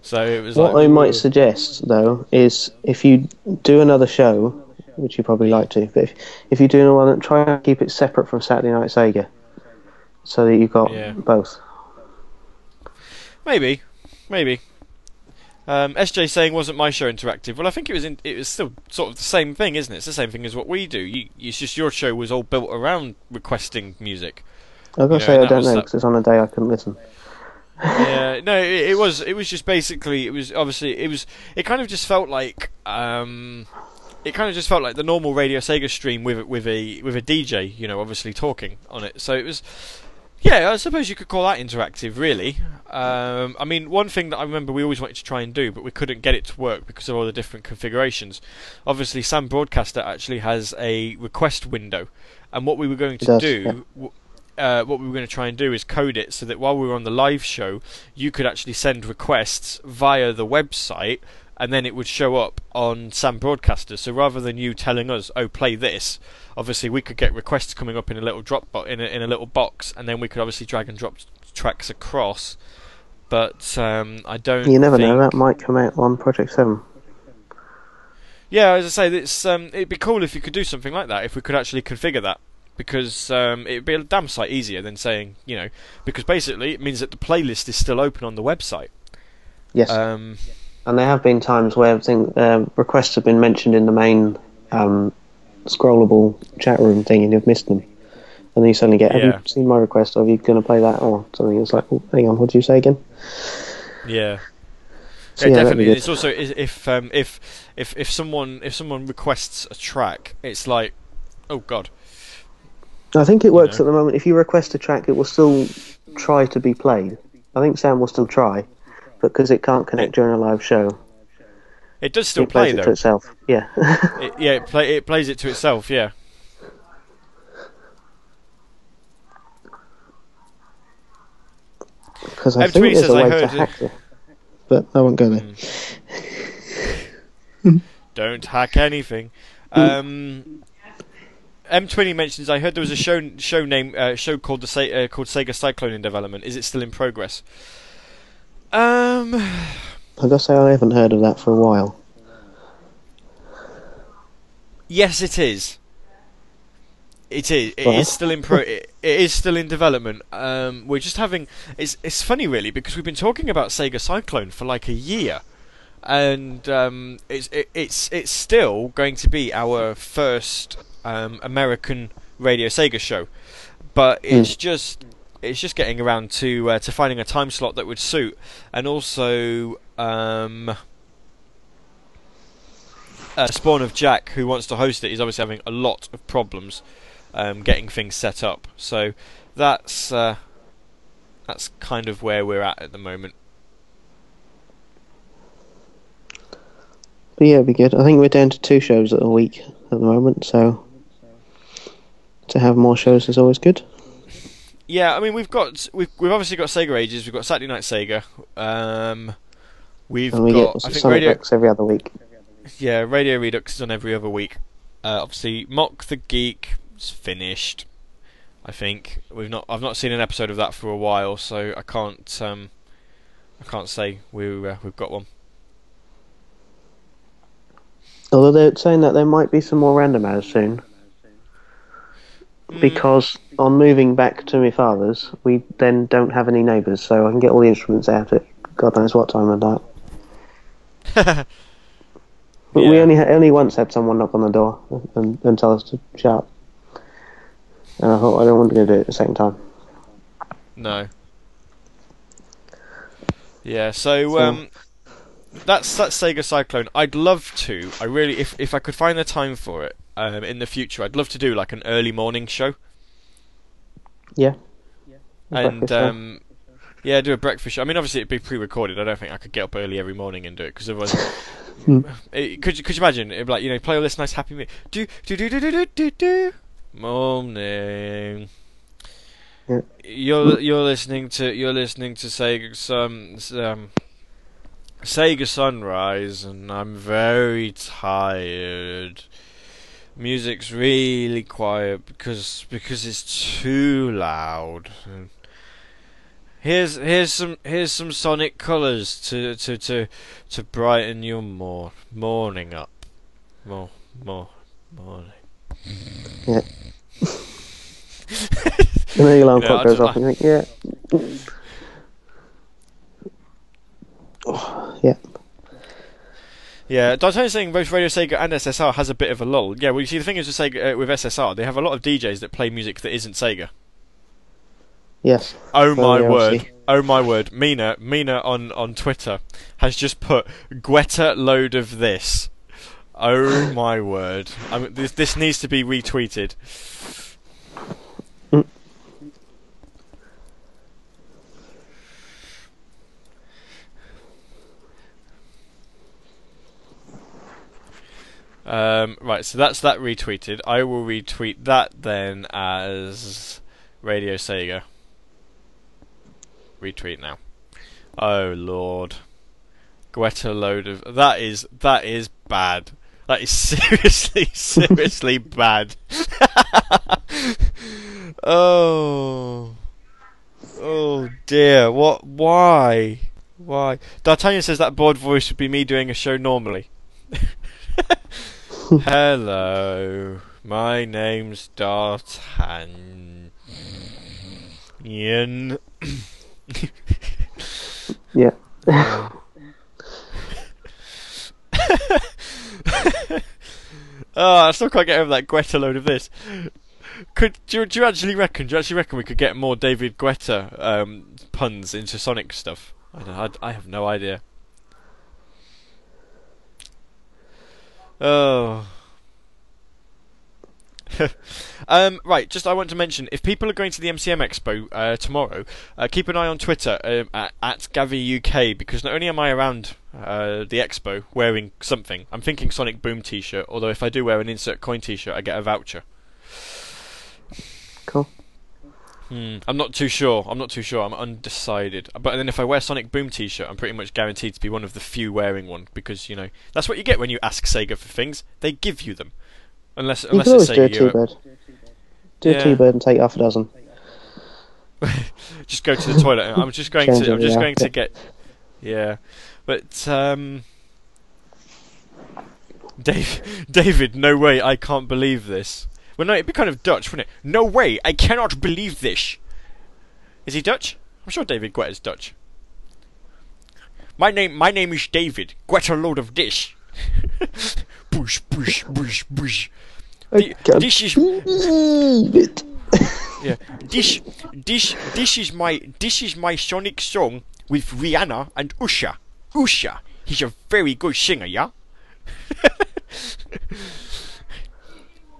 Speaker 1: So it was
Speaker 4: What
Speaker 1: like,
Speaker 4: I might suggest, though, is if you do another show, which you probably like to, but if, if you do one, try and keep it separate from Saturday Night Sega, so that you've got
Speaker 1: Yeah.
Speaker 4: both.
Speaker 1: maybe, maybe. Um, SJ saying wasn't my show interactive. Well, I think it was. In, it was still sort of the same thing, isn't it? It's the same thing as what we do. You, it's just your show was all built around requesting music.
Speaker 4: I've got
Speaker 1: Yeah,
Speaker 4: to say, I don't know because it's on a day I couldn't listen.
Speaker 1: yeah, [laughs] no, it, it was. It was just basically. It was obviously. It was. It kind of just felt like. Um, it kind of just felt like the normal Radio Sega stream with with a with a DJ. You know, obviously talking on it. So it was. Yeah, I suppose you could call that interactive, really. Um, I mean, one thing that I remember we always wanted to try and do, but we couldn't get it to work because of all the different configurations. Obviously, Sam Broadcaster actually has a request window, and what we were going to
Speaker 4: does,
Speaker 1: do,
Speaker 4: yeah.
Speaker 1: uh, what we were going to try and do is code it so that while we were on the live show, you could actually send requests via the website, and then it would show up on Sam Broadcaster. So rather than you telling us, "Oh, play this," obviously we could get requests coming up in a little drop bo- in a, in a little box, and then we could obviously drag and drop tracks across. But um, I don't.
Speaker 4: You never know, that might come out on Project 7.
Speaker 1: Yeah, as I say, it's um, it'd be cool if you could do something like that. If we could actually configure that, because um, it'd be a damn sight easier than saying, you know, because basically it means that the playlist is still open on the website.
Speaker 4: Yes.
Speaker 1: Um,
Speaker 4: and there have been times where thing, uh, requests have been mentioned in the main um, scrollable chat room thing and you've missed them. And then you suddenly get, have
Speaker 1: Yeah.
Speaker 4: you seen my request or are you going to play that or something? It's like, oh, hang on, what did you say again?
Speaker 1: yeah.
Speaker 4: So,
Speaker 1: yeah,
Speaker 4: yeah,
Speaker 1: definitely. It's also if um, if if if someone if someone requests a track, it's like, oh god,
Speaker 4: I think it works
Speaker 1: know.
Speaker 4: at the moment. If you request a track, it will still try to be played. I think Sam will still try, but because it can't connect during a live show,
Speaker 1: it does still
Speaker 4: it plays
Speaker 1: play
Speaker 4: it to
Speaker 1: though.
Speaker 4: itself. Yeah. [laughs]
Speaker 1: It, yeah, it play it plays it to itself. Yeah.
Speaker 4: Because I
Speaker 1: M3
Speaker 4: think there's
Speaker 1: says
Speaker 4: a
Speaker 1: I
Speaker 4: way to
Speaker 1: it-
Speaker 4: hack it. [laughs] But I won't go there. [laughs]
Speaker 1: Don't hack anything. Um, M20 mentions. I heard there was a show show name uh, show called the Se- uh, called Sega Cyclone in development. Is it still in progress? Um,
Speaker 4: I've got to say, I haven't heard of that for a while.
Speaker 1: yes, it is. It is. It is still in pro. It, is still in development. Um, we're just having. It's it's funny really because we've been talking about Sega Cyclone for like a year, and um, it's it, it's it's still going to be our first um, American Radio Sega show, but it's just it's just getting around to uh, to finding a time slot that would suit, and also. Um, uh, Spawn of Jack, who wants to host it, is obviously having a lot of problems um, getting things set up. So that's uh, that's kind of where we're at at the moment.
Speaker 4: But yeah, it'd be good. I think we're down to two shows a week at the moment, so to have more shows is always good.
Speaker 1: Yeah, I mean we've got we've we've obviously got Sega Ages. We've got Saturday Night Sega. Um, we've
Speaker 4: And we
Speaker 1: got
Speaker 4: get
Speaker 1: I think Radio
Speaker 4: Redux every other week.
Speaker 1: yeah Radio Redux is on every other week. Uh, obviously Mock the Geek is finished. I think we've not I've not seen an episode of that for a while, so I can't um I can't say we uh, we've got one.
Speaker 4: Although they're saying that there might be some more randomers soon.
Speaker 1: Mm.
Speaker 4: Because on moving back to my father's, we then don't have any neighbours, so I can get all the instruments out at God knows what time of night. But [laughs] we only only once had someone knock on the door and, and tell us to shut up. And I thought I don't want to do it the same time.
Speaker 1: No. Yeah, so
Speaker 4: So-
Speaker 1: um, that's that's Sega Cyclone. I'd love to. I really, if if I could find the time for it um, in the future, I'd love to do like an early morning show
Speaker 4: Yeah. Yeah. and
Speaker 1: um, yeah, do a breakfast show. I mean, obviously it'd be pre-recorded. I don't think I could get up early every morning and do it because otherwise. [laughs] it, could you could you imagine? It'd be like you know, play all this nice happy music. Do do do do do do do do. Morning.
Speaker 4: Yeah.
Speaker 1: You're you're listening to you're listening to Sega some um, Sega Sunrise, and I'm very tired. Music's really quiet because because it's too loud. And Here's here's some here's some Sonic colours to to to to brighten your more morning up. More more morning. [laughs]
Speaker 4: And then the alarm clock goes off, and think, yeah. Oh, yeah.
Speaker 1: Yeah, saying both Radio Sega and SSR has a bit of a lull. Yeah, well, you see, the thing is with Sega, uh, with SSR, they have a lot of DJs that play music that isn't Sega.
Speaker 4: Yes.
Speaker 1: Oh my
Speaker 4: yeah,
Speaker 1: word!
Speaker 4: obviously-
Speaker 1: Oh my word! Mina, Mina on on Twitter has just put Guetta load of this. Oh my word! I mean, this this needs to be retweeted. Um, right, so that's that retweeted. I will retweet that then as Radio Sega. Retweet now. Oh lord, Guetta load of that is that is bad. That is [laughs] seriously seriously bad. [laughs] oh, oh dear. What? Why? Why? D'Artagnan says that bored voice would be me doing a show normally. [laughs] Hello, my name's D'Artagnan.
Speaker 4: Yeah. [laughs]
Speaker 1: Oh, I still can't get over that Guetta load of this. Could do you, do you actually reckon? Do you actually reckon we could get more David Guetta um, puns into Sonic stuff? I, don't, I, I have no idea. Oh. [laughs] um, right, just I want to mention if people are going to the MCM Expo uh, tomorrow, uh, keep an eye on Twitter um, at, at Gavi UK because not only am I around uh, the expo wearing something, I'm thinking Sonic Boom T-shirt. Although if I do wear an insert coin T-shirt, I get a voucher.
Speaker 4: Cool.
Speaker 1: Hmm, I'm not too sure. I'm not too sure. I'm undecided. But then if I wear Sonic Boom T-shirt, I'm pretty much guaranteed to be one of the few wearing one because you know that's what you get when you ask Sega for things. They give you them, unless
Speaker 4: You
Speaker 1: unless it's
Speaker 4: always do a
Speaker 1: Sega.
Speaker 4: T-bird. Do
Speaker 1: Yeah.
Speaker 4: a T-bird and take half a dozen. [laughs]
Speaker 1: just go to the toilet. I'm just going to. I'm just going to get. Yeah, but um, Dave, [laughs] David, no way! I can't believe this. Well, no, it'd be kind of Dutch, wouldn't it? No way! I cannot believe this. Is he Dutch? I'm sure David Guetta's Dutch. My name, my name is David. Guetta load of dish. [laughs] bush, bush, bush, bush. Di-
Speaker 4: can't
Speaker 1: This is [laughs] yeah. This this this is my this is my Sonic song with Rihanna and Usher. Usher, he's a very good singer, yeah. [laughs]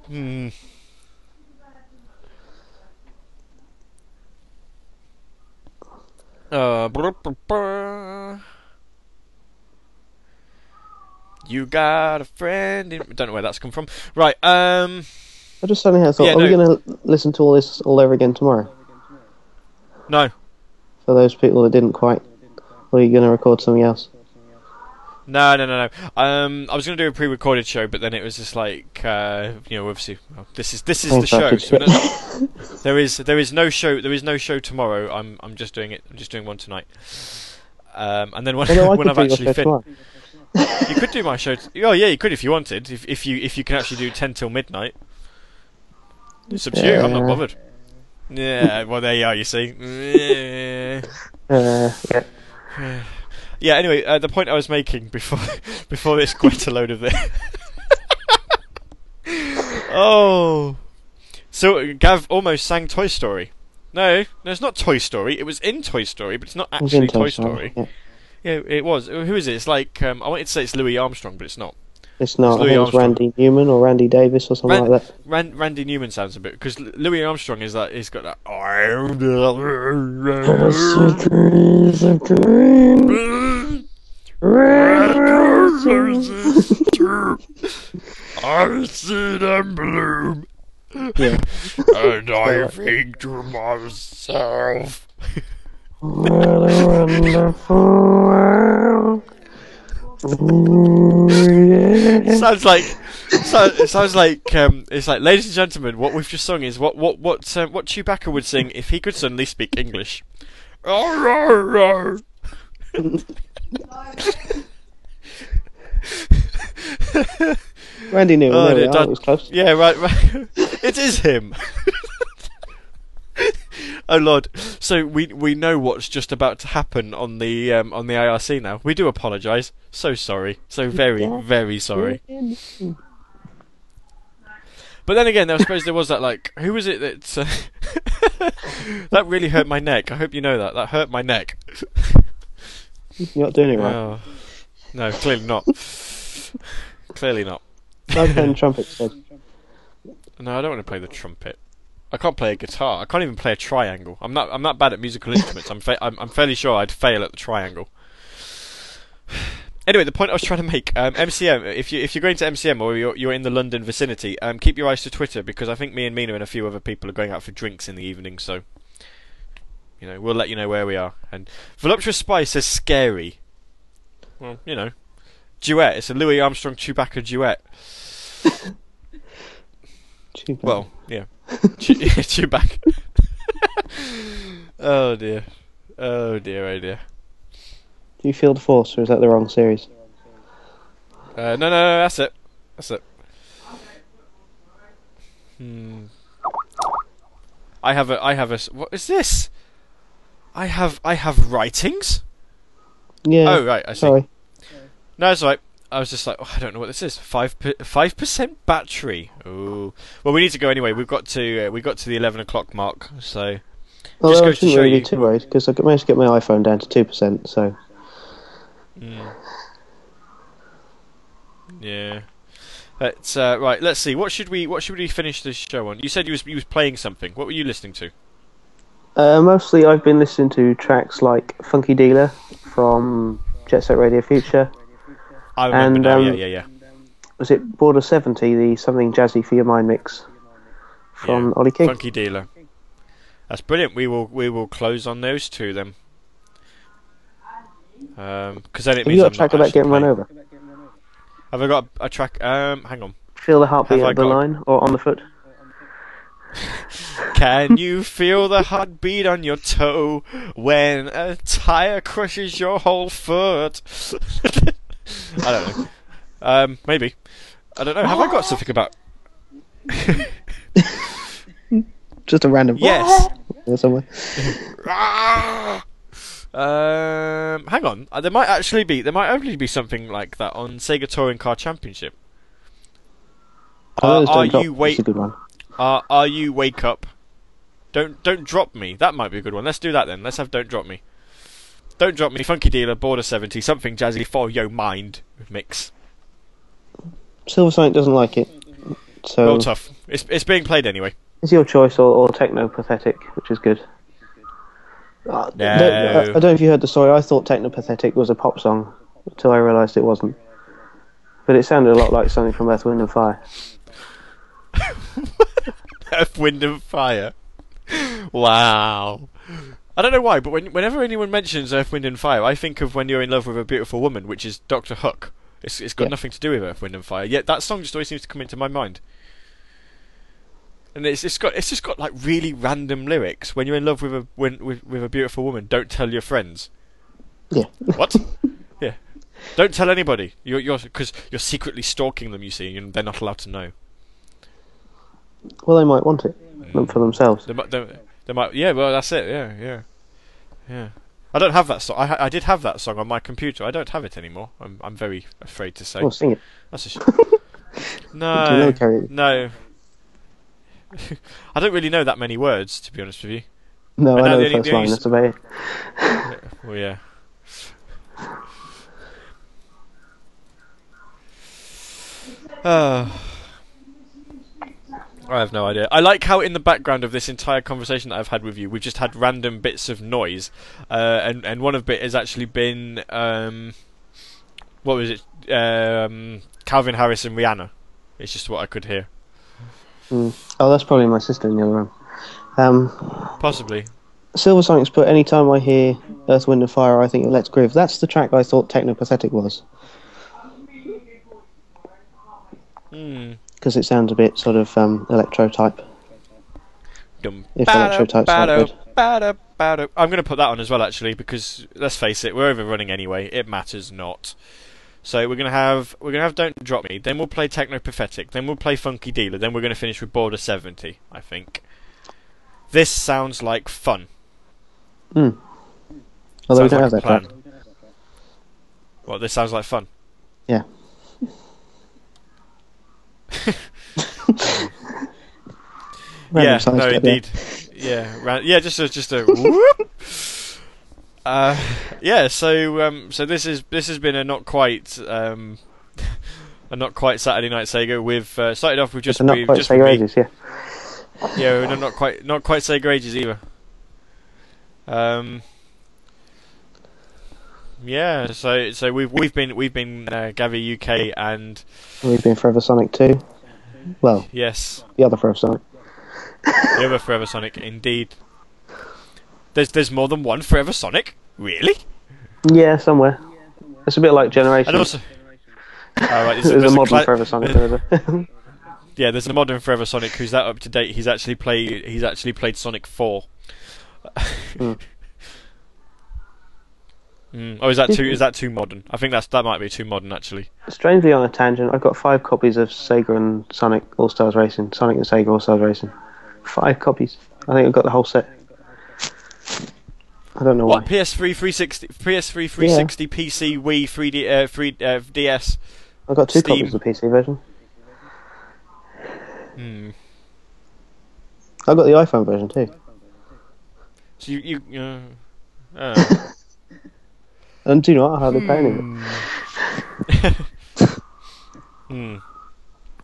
Speaker 1: hmm. Uh, brr, brr, brr. You got a friend in. Don't know where that's come from. Right. Um.
Speaker 4: I just suddenly had a thought.
Speaker 1: Yeah,
Speaker 4: are we going to listen to all this all over again tomorrow?
Speaker 1: No.
Speaker 4: For those people that didn't quite, or are you going to record something else?
Speaker 1: No, no, no, no. Um, I was going to do a pre-recorded show, but then it was just like, uh, you know, obviously, well, this is this is the show. So no- [laughs] there is there is no show there is no show tomorrow. I'm I'm just doing it. I'm just doing one tonight. Um, and then when,
Speaker 4: Well, no, [laughs]
Speaker 1: when I've actually
Speaker 4: tomorrow.
Speaker 1: you could do my show. T- oh yeah, you could if you wanted. If if you if you can actually do ten till midnight. It's up to you. I'm not bothered. Yeah. Well, there you are. You see. Yeah. [laughs]
Speaker 4: Uh, yeah. [sighs]
Speaker 1: Yeah. Anyway, uh, the point I was making before [laughs] before this quite a load of this. [laughs] oh, so Gav almost sang Toy Story. No, no, it's not Toy Story. It was in Toy Story, but it's not
Speaker 4: It was in
Speaker 1: actually Toy Story.
Speaker 4: Yeah.
Speaker 1: Yeah, it was. Who is it? It's like um, I wanted to say it's Louis Armstrong, but it's not.
Speaker 4: It's not.
Speaker 1: Louis
Speaker 4: I think it's Randy Newman or Randy Davis or something
Speaker 1: Ran-
Speaker 4: like that.
Speaker 1: Ran- Randy Newman sounds a bit because Louis Armstrong is that he's got that. I own the other I see them bloom,
Speaker 4: Yeah. [laughs]
Speaker 1: and I think to myself. Sounds like so, it sounds like um, it's like ladies and gentlemen what we've just sung is what what what um, what Chewbacca would sing if he could suddenly speak English.
Speaker 4: Randy Newman.
Speaker 1: Oh,
Speaker 4: there we
Speaker 1: dear, that-
Speaker 4: That was close.
Speaker 1: Yeah, right, right. [laughs] it is him. [laughs] [laughs] oh lord! So we we know what's just about to happen on the um, on the IRC now. We do apologise. So sorry. So very very sorry. But then again, I suppose there was that like, who was it that uh, [laughs] that really hurt my neck? I hope you know that. That hurt my neck.
Speaker 4: You're not doing it right.
Speaker 1: Oh. No, clearly not. clearly not.
Speaker 4: Playing trumpet. [laughs]
Speaker 1: No, I don't want to play the trumpet. I can't play a guitar. I can't even play a triangle. I'm not. I'm not bad at musical [laughs] instruments. I'm. Fa- I'm, I'm fairly sure I'd fail at the triangle. [sighs] Anyway, the point I was trying to make, um, MCM. If you if you're going to MCM or you're you're in the London vicinity, um, keep your eyes to Twitter because I think me and Mina and a few other people are going out for drinks in the evening. So, you know, we'll let you know where we are. And Voluptuous Spy says scary. Well, you know, duet. It's a Louis Armstrong Chewbacca duet. [laughs]
Speaker 4: Chewbacca.
Speaker 1: Well, yeah. Chewbacca. [laughs] [laughs] oh dear. Oh dear, oh dear.
Speaker 4: Do you feel the force, or is that the wrong series?
Speaker 1: Uh, no, no, no, that's it. That's it. Hmm. I have a, I have a. What is this? I have, I have writings?
Speaker 4: Yeah.
Speaker 1: Oh, right, I see.
Speaker 4: Sorry.
Speaker 1: No, it's alright. I was just like, oh, I don't know what this is. Five five percent battery. Ooh. Well, we need to go anyway. We've got to uh, we got to the eleven o'clock mark. So
Speaker 4: Well,
Speaker 1: Just
Speaker 4: I shouldn't
Speaker 1: show
Speaker 4: really
Speaker 1: you-
Speaker 4: be too worried because I managed to get my iPhone down to two percent. So
Speaker 1: yeah. Let's uh, right. Let's see. What should we what should we finish this show on? You said you was you was playing something. What were you listening to?
Speaker 4: uh, mostly I've been listening to tracks like Funky Dealer from Jet Set Radio Future.
Speaker 1: I remember
Speaker 4: And,
Speaker 1: now.
Speaker 4: um,
Speaker 1: yeah, yeah, yeah.
Speaker 4: Was it Border Seventy, the something jazzy for your mind mix from
Speaker 1: Yeah.
Speaker 4: Ollie King?
Speaker 1: Funky dealer. That's brilliant. We will we will close on those two then. Um, because then it
Speaker 4: Have
Speaker 1: means
Speaker 4: you got
Speaker 1: I'm
Speaker 4: a track about getting run over?
Speaker 1: Have I got a track? Um, hang on.
Speaker 4: Feel the heartbeat
Speaker 1: Have
Speaker 4: of the line or on the foot? [laughs]
Speaker 1: Can you feel the heartbeat on your toe when a tire crushes your whole foot? [laughs] I don't know. Um, maybe. I don't know. Have I got something about? [laughs]
Speaker 4: Just a random
Speaker 1: Yes.
Speaker 4: or somewhere. [laughs]
Speaker 1: um, hang on. Uh, there might actually be. There might only be something like that on Sega Touring Car Championship. Uh, are you
Speaker 4: That's
Speaker 1: wait?
Speaker 4: a good one.
Speaker 1: Are are you wake up? Don't don't drop me. That might be a good one. Let's do that then. Let's have don't drop me. Don't drop me. Funky dealer border seventy something jazzy for your mind mix.
Speaker 4: Silver Sonic doesn't like it, so
Speaker 1: Well tough. It's it's being played anyway.
Speaker 4: it's your choice or, or techno pathetic, which is good. Uh,
Speaker 1: No.
Speaker 4: I don't- I don't know if you heard the story. I thought Technopathetic was a pop song until I realised it wasn't. But it sounded a lot like something from Earth, Wind and Fire. [laughs]
Speaker 1: Earth, Wind and Fire. Wow. I don't know why, but when, whenever anyone mentions Earth, Wind and Fire, I think of When You're in Love with a Beautiful Woman, which is Doctor Hook. It's, it's got
Speaker 4: Yeah.
Speaker 1: nothing to do with Earth, Wind and Fire. Yet that song just always seems to come into my mind. And it's, it's got it's just got like really random lyrics. When you're in love with a when, with, with a beautiful woman, don't tell your friends.
Speaker 4: Yeah. [laughs]
Speaker 1: What? [laughs] yeah. Don't tell anybody. You're you're because you're secretly stalking them. You see, and they're not allowed to know.
Speaker 4: Well, they might want it mm. not for themselves.
Speaker 1: They they, they might, yeah. Well, that's it. Yeah, yeah, yeah. I don't have that song. I, ha- I did have that song on my computer. I don't have it anymore. I'm, I'm very afraid to say.
Speaker 4: Well, sing it.
Speaker 1: That's a sh- [laughs] no, no. [laughs] I don't really know that many words, to be honest with you.
Speaker 4: No,
Speaker 1: I
Speaker 4: I
Speaker 1: know the
Speaker 4: the first
Speaker 1: only
Speaker 4: line. That's about it. [laughs]
Speaker 1: Well, yeah. Uh, [sighs] I have no idea. I like how in the background of this entire conversation that I've had with you, we've just had random bits of noise, uh, and and one of it has actually been um, what was it? Um, Calvin Harris and Rihanna. It's just what I could hear.
Speaker 4: Oh, that's probably my sister in the other room. Um,
Speaker 1: Possibly.
Speaker 4: Silver Sonic's put any time I hear Earth, Wind and Fire, I think of Let's Groove. That's the track I thought Technopathetic was.
Speaker 1: Hmm.
Speaker 4: Because it sounds a bit sort of um, electro type.
Speaker 1: Dum,
Speaker 4: If electro types aren't
Speaker 1: bada,
Speaker 4: good.
Speaker 1: bada, bada. I'm going to put that on as well, actually, because let's face it, we're overrunning anyway. It matters not. So we're going to have we're going to have Don't Drop Me. Then we'll play Techno Pathetic. Then we'll play Funky Dealer. Then we're going to finish with Border 70. I think. This sounds like fun. Hmm.
Speaker 4: Although we don't
Speaker 1: like
Speaker 4: have
Speaker 1: a
Speaker 4: that
Speaker 1: plan.
Speaker 4: track.
Speaker 1: Well, this sounds like fun.
Speaker 4: Yeah.
Speaker 1: Yeah, no, indeed. Yeah, ran- yeah, just a, just a. Uh, yeah, so um, so this is this has been a not quite um, a not quite Saturday Night Sega. We've uh, started off with just
Speaker 4: not quite
Speaker 1: just
Speaker 4: Sega. Ages, yeah.
Speaker 1: Yeah, no, not quite not quite Sega Ages either. Um, yeah, so so we've we've been we've been uh, Gavi UK and
Speaker 4: We've been Forever Sonic too. Well,
Speaker 1: yes,
Speaker 4: the other Forever Sonic. [laughs]
Speaker 1: the other Forever Sonic indeed. There's there's more than one Forever Sonic, really?
Speaker 4: Yeah, somewhere. It's a bit like Generation.
Speaker 1: And also, [laughs] oh, right, there's,
Speaker 4: There's,
Speaker 1: there's
Speaker 4: a modern
Speaker 1: cla-
Speaker 4: Forever Sonic. There's a- [laughs]
Speaker 1: Yeah, there's a modern Forever Sonic who's that up to date. He's actually played. He's actually played Sonic Four.
Speaker 4: Hmm.
Speaker 1: Mm. Oh, is that too? Is that too modern? I think that's that might be too modern actually.
Speaker 4: Strangely on a tangent, I've got five copies of Sega and Sonic All Stars Racing. Sonic and Sega All Stars Racing. Five copies. I think I've got the whole set. I don't know
Speaker 1: What
Speaker 4: why.
Speaker 1: PS3 360, PS3 360, PC, Wii, 3D, uh, 3 uh, DS.
Speaker 4: I've got two
Speaker 1: Steam.
Speaker 4: copies of the PC version.
Speaker 1: Hmm.
Speaker 4: I've got the iPhone version too.
Speaker 1: So you you. Uh, uh, [laughs]
Speaker 4: And do you know what? I hardly play any of
Speaker 1: hmm.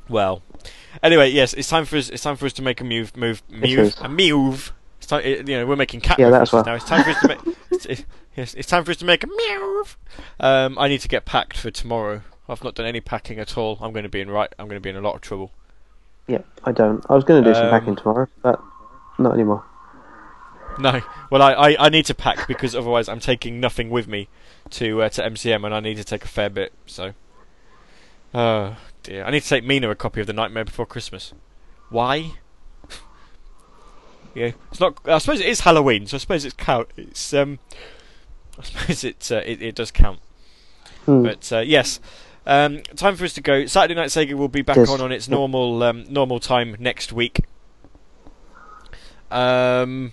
Speaker 1: Well. Anyway, yes, it's time for us. It's time for us to make a move. Move. Move. A move. It's time. it- You know, we're making cat
Speaker 4: Yeah, that's what-
Speaker 1: now. It's time for us to make. It's, it- yes, it's time for us to make a move. Um, I need to get packed for tomorrow. I've not done any packing at all. I'm going to be in right. I'm going to be in a lot of trouble.
Speaker 4: Yeah, I don't. I was going to do some
Speaker 1: Um,
Speaker 4: packing tomorrow, but not anymore. [laughs]
Speaker 1: No. Well, I, I, I need to pack because otherwise I'm taking nothing with me to uh, to MCM, and I need to take a fair bit. So. Oh dear. I need to take Mina a copy of The Nightmare Before Christmas. Why? [laughs] yeah. It's not. I suppose it is Halloween, so I suppose it's count. It's um. I suppose it uh, it, it does count.
Speaker 4: Hmm.
Speaker 1: But uh, yes. Um, time for us to go. Saturday Night Sega will be back
Speaker 4: Yes.
Speaker 1: on on its normal um, normal time next week. Um,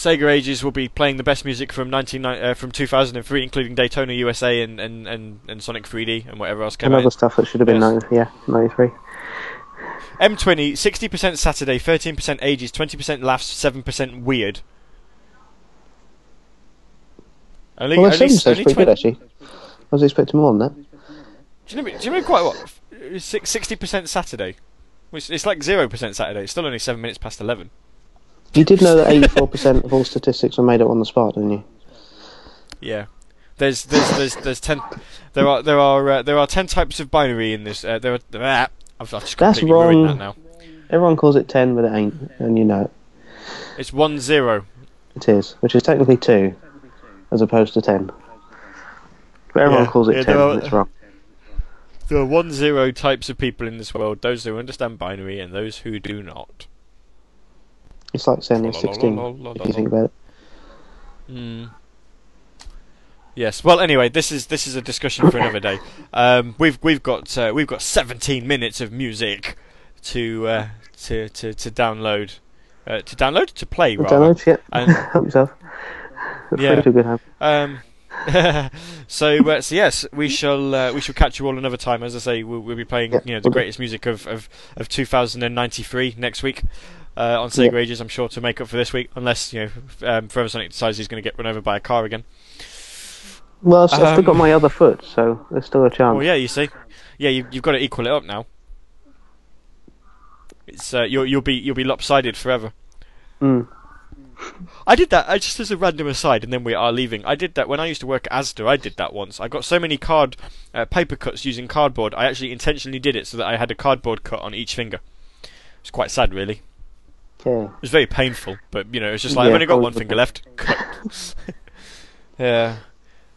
Speaker 1: Sega Ages will be playing the best music from 19, uh, from 2003, including Daytona USA and, and, and, and Sonic 3D and whatever else came
Speaker 4: and
Speaker 1: out.
Speaker 4: other stuff that should have been
Speaker 1: Yes.
Speaker 4: 90, yeah, 93.
Speaker 1: M20, 60% Saturday, 13% Ages, 20% laughs, 7% weird. Only,
Speaker 4: Well,
Speaker 1: only,
Speaker 4: seems
Speaker 1: only
Speaker 4: pretty
Speaker 1: 20
Speaker 4: good actually. I was expecting more than that.
Speaker 1: Do you know? Do you know quite what? Sixty percent Saturday. Which it's like zero percent Saturday. It's still only seven minutes past eleven.
Speaker 4: You did know that [laughs] 84% of all statistics were made up on the spot, didn't you?
Speaker 1: Yeah. There's there's there's there's ten. There are there are uh, there are ten types of binary in this. Uh, there are. Uh, I've, I've just
Speaker 4: That's wrong.
Speaker 1: that now.
Speaker 4: Everyone calls it 10, but it ain't, and you know it.
Speaker 1: It's one zero.
Speaker 4: It is, which is technically 2, as opposed to 10. But everyone
Speaker 1: Yeah,
Speaker 4: calls it
Speaker 1: yeah,
Speaker 4: 10,
Speaker 1: there are-
Speaker 4: and it's wrong.
Speaker 1: There are one zero types of people in this world: those who understand binary and those who do not.
Speaker 4: It's like saying you're 16, if you think about it.
Speaker 1: Hmm. Yes. Well, anyway, this is this is a discussion for another day. Um, we've we've got uh, we've got 17 minutes of music to uh, to, to to download. Uh, to download to play rather.
Speaker 4: Download shit.
Speaker 1: And- [laughs]
Speaker 4: Help yourself. [laughs]
Speaker 1: Yeah.
Speaker 4: Pretty good.
Speaker 1: Um, [laughs] so, uh, so yes, we shall uh, we shall catch you all another time. As I say, we'll, we'll be playing
Speaker 4: Yeah,
Speaker 1: you know the greatest music of, of, of 2093 next week uh, on Sega
Speaker 4: Yeah.
Speaker 1: Ages. I'm sure to make up for this week, unless you know um, Forever Sonic decides he's going to get run over by a car again.
Speaker 4: Well, I've, I've
Speaker 1: Um,
Speaker 4: still got my other foot, so there's still a chance.
Speaker 1: Oh yeah, you see, yeah, you, you've got to equal it up now. It's uh, you'll you'll be you'll be lopsided forever.
Speaker 4: Mm.
Speaker 1: I did that. I just as a random aside, and then we are leaving. I did that when I used to work at Asda. I did that once. I got so many card uh, paper cuts using cardboard. I actually intentionally did it so that I had a cardboard cut on each finger. It's quite sad, really.
Speaker 4: Okay.
Speaker 1: It was very painful, but you know, it's just like
Speaker 4: Yeah,
Speaker 1: I've only got one finger left. Cut. [laughs] yeah.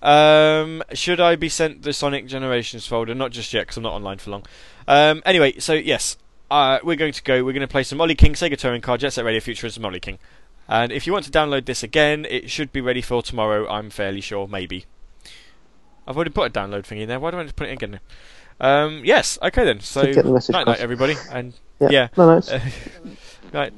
Speaker 1: Um, should I be sent the Sonic Generations folder? Not just yet, because I'm not online for long. Um, anyway, so yes, uh, we're going to go. We're going to play some Ollie King, Sega Touring Car, Jet Set Radio Futurism, Ollie King. And if you want to download this again, it should be ready for tomorrow. I'm fairly sure, maybe. I've already put a download thing in there. Why do I just put it again? Now? Um, yes. Okay then. So night night, everybody, and
Speaker 4: Yeah.
Speaker 1: yeah.
Speaker 4: No, no,
Speaker 1: Uh, right.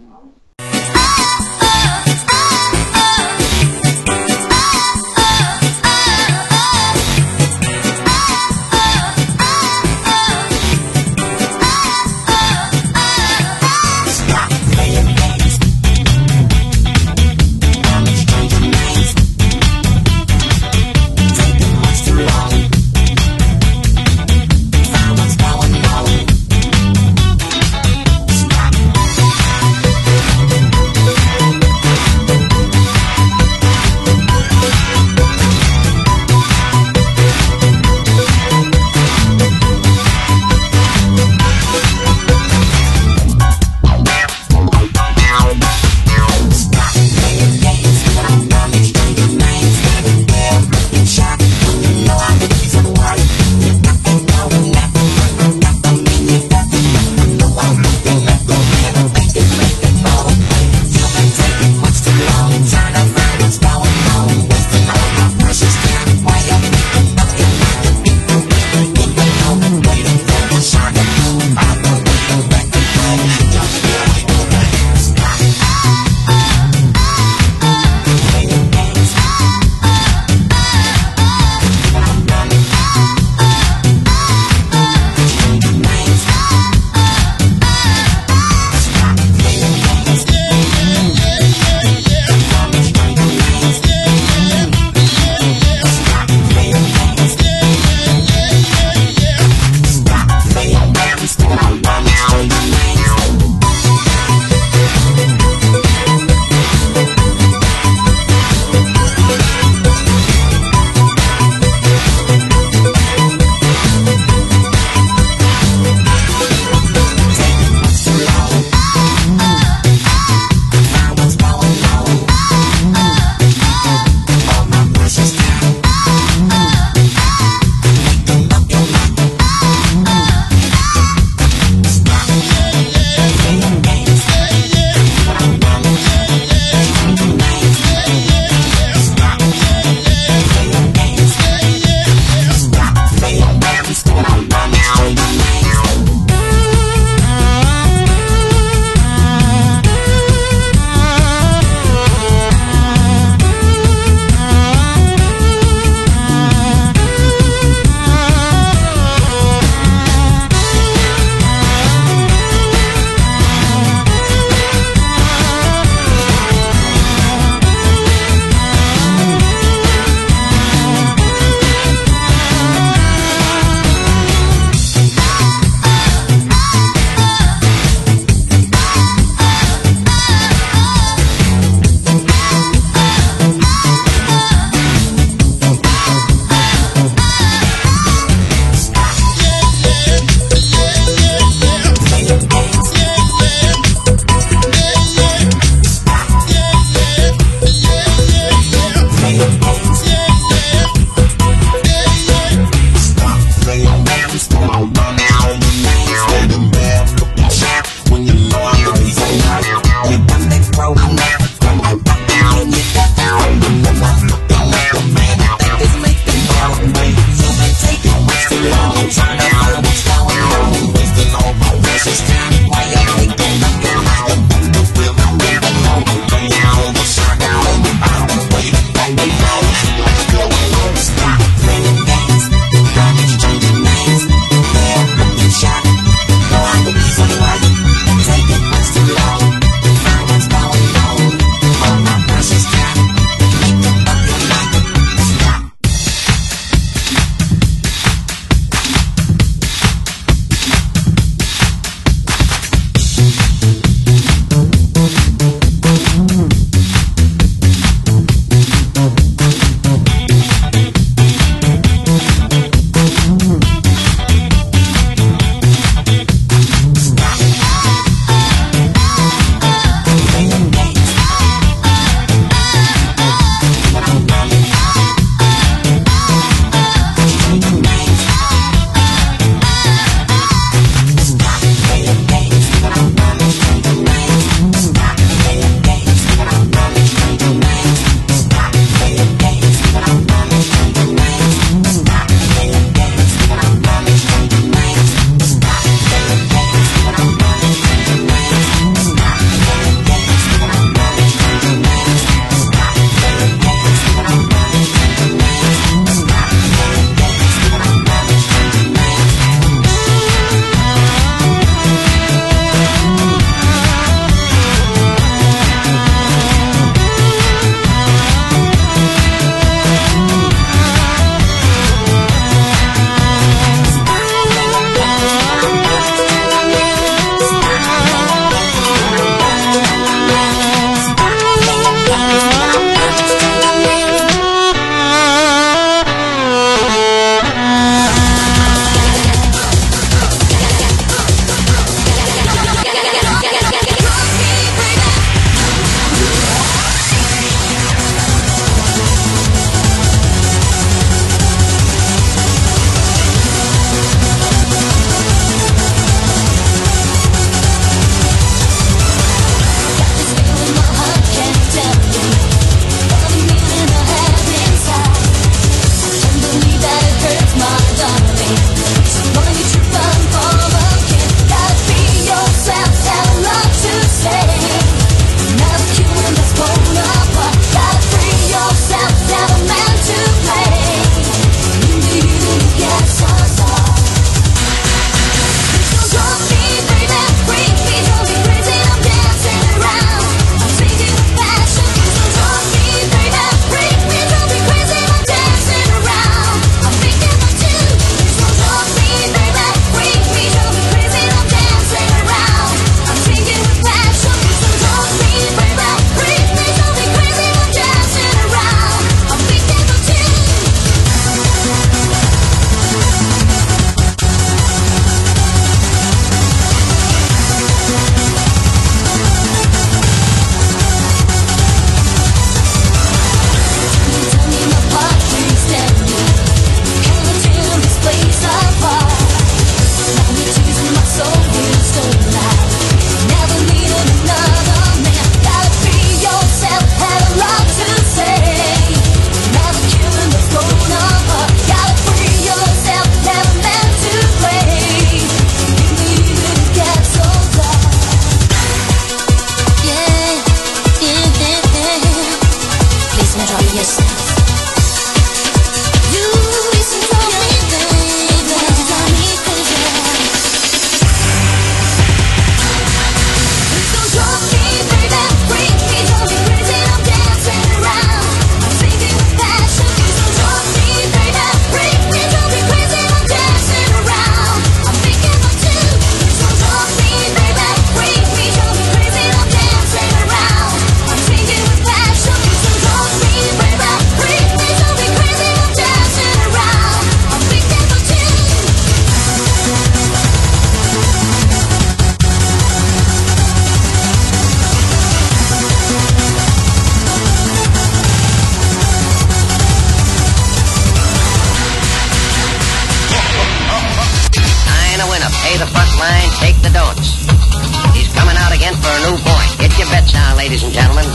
Speaker 5: your bets now, ladies and gentlemen.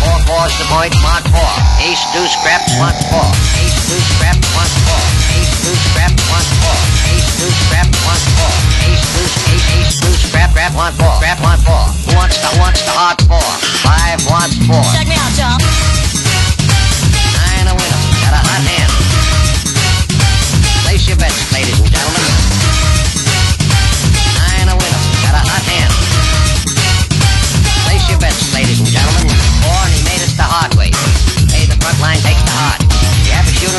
Speaker 5: Four fours to point, mark four. Ace, two scrap, mark four. Ace, two scrap, mark four. Ace, two scrap, mark four. Ace, two scrap, mark four. Ace, deuce, ace, ace, two scrap, grab, one, four. Scrap one, four. Who wants the, wants the hot four? Five wants four.
Speaker 2: Check me out, y'all.
Speaker 5: Nine a winner. Got a hot hand.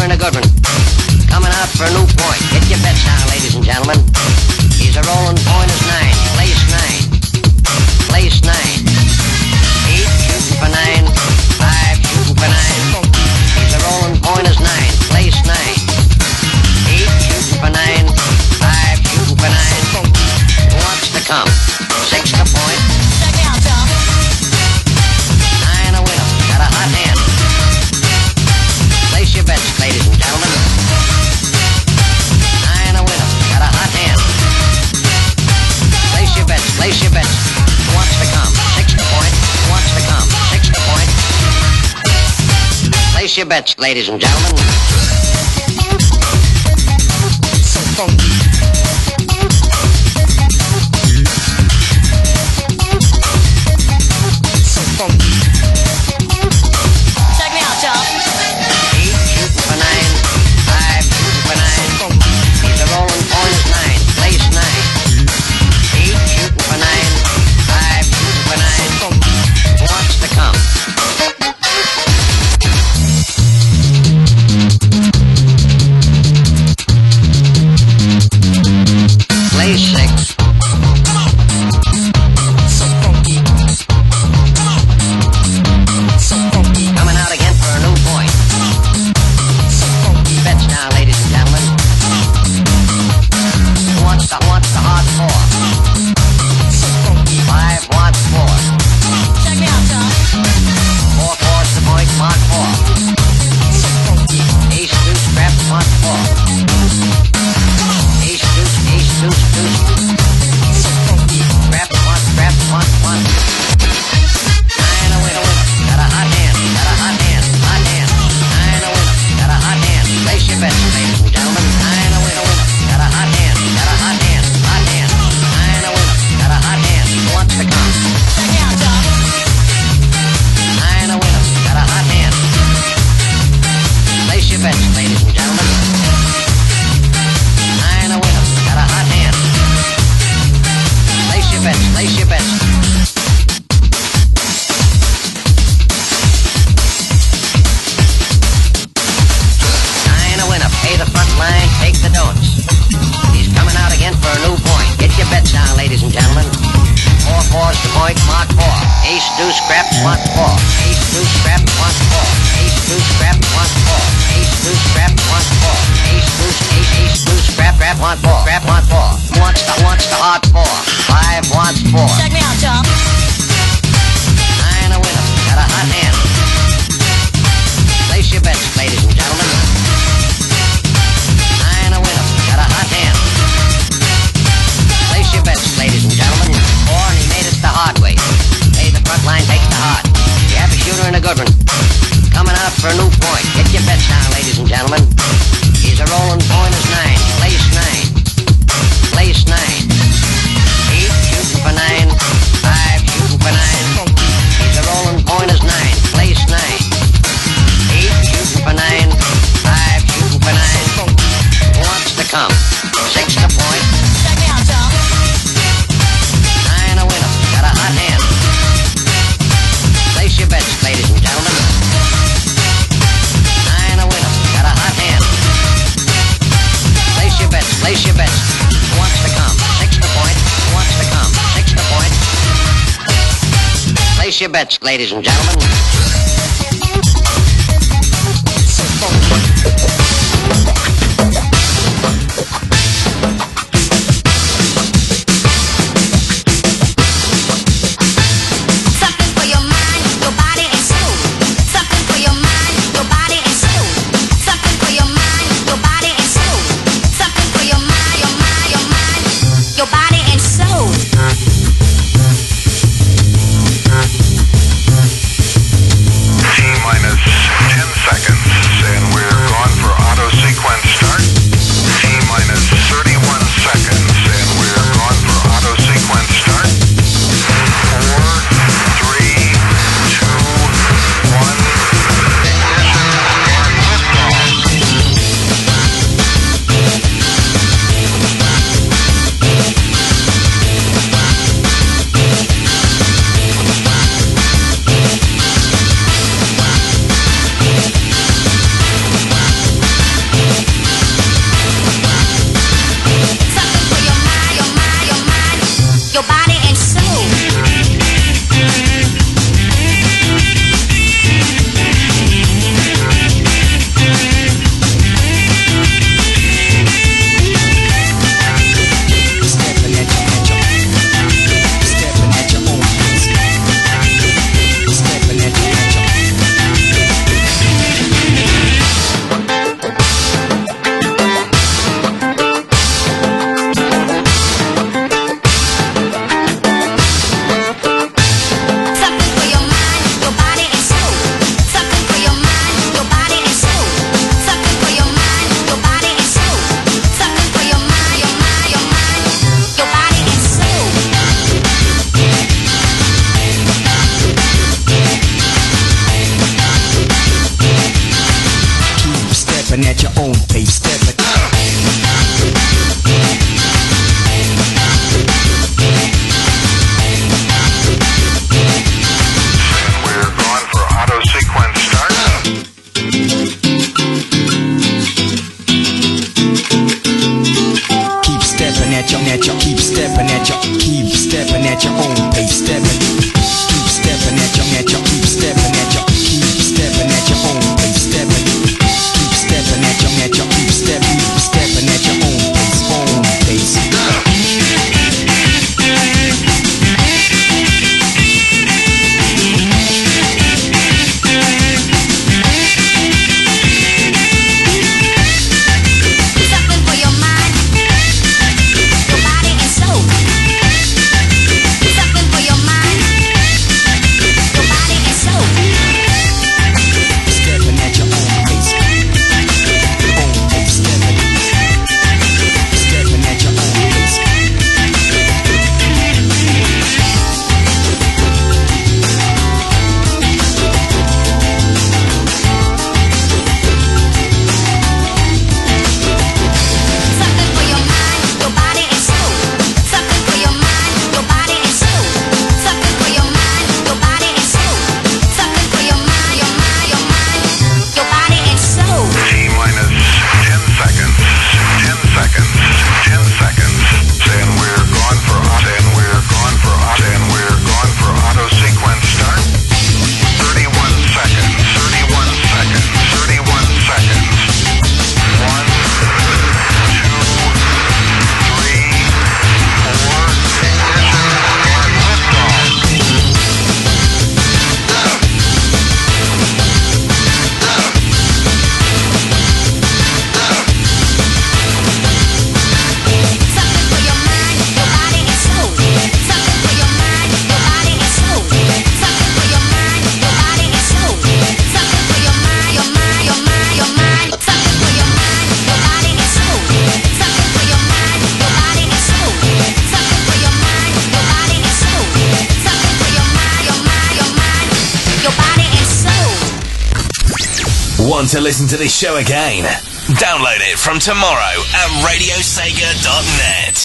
Speaker 5: and a good one. Coming out for a new point. Get your bets down, ladies and gentlemen. He's a rolling point as nine. Place nine. Place nine. Place your bets. What's to come? Six point. What's to come? Six point. Place your bets, ladies and gentlemen.
Speaker 2: So funky. So
Speaker 6: funky. to listen to this show again, download it from tomorrow at radiosega.net.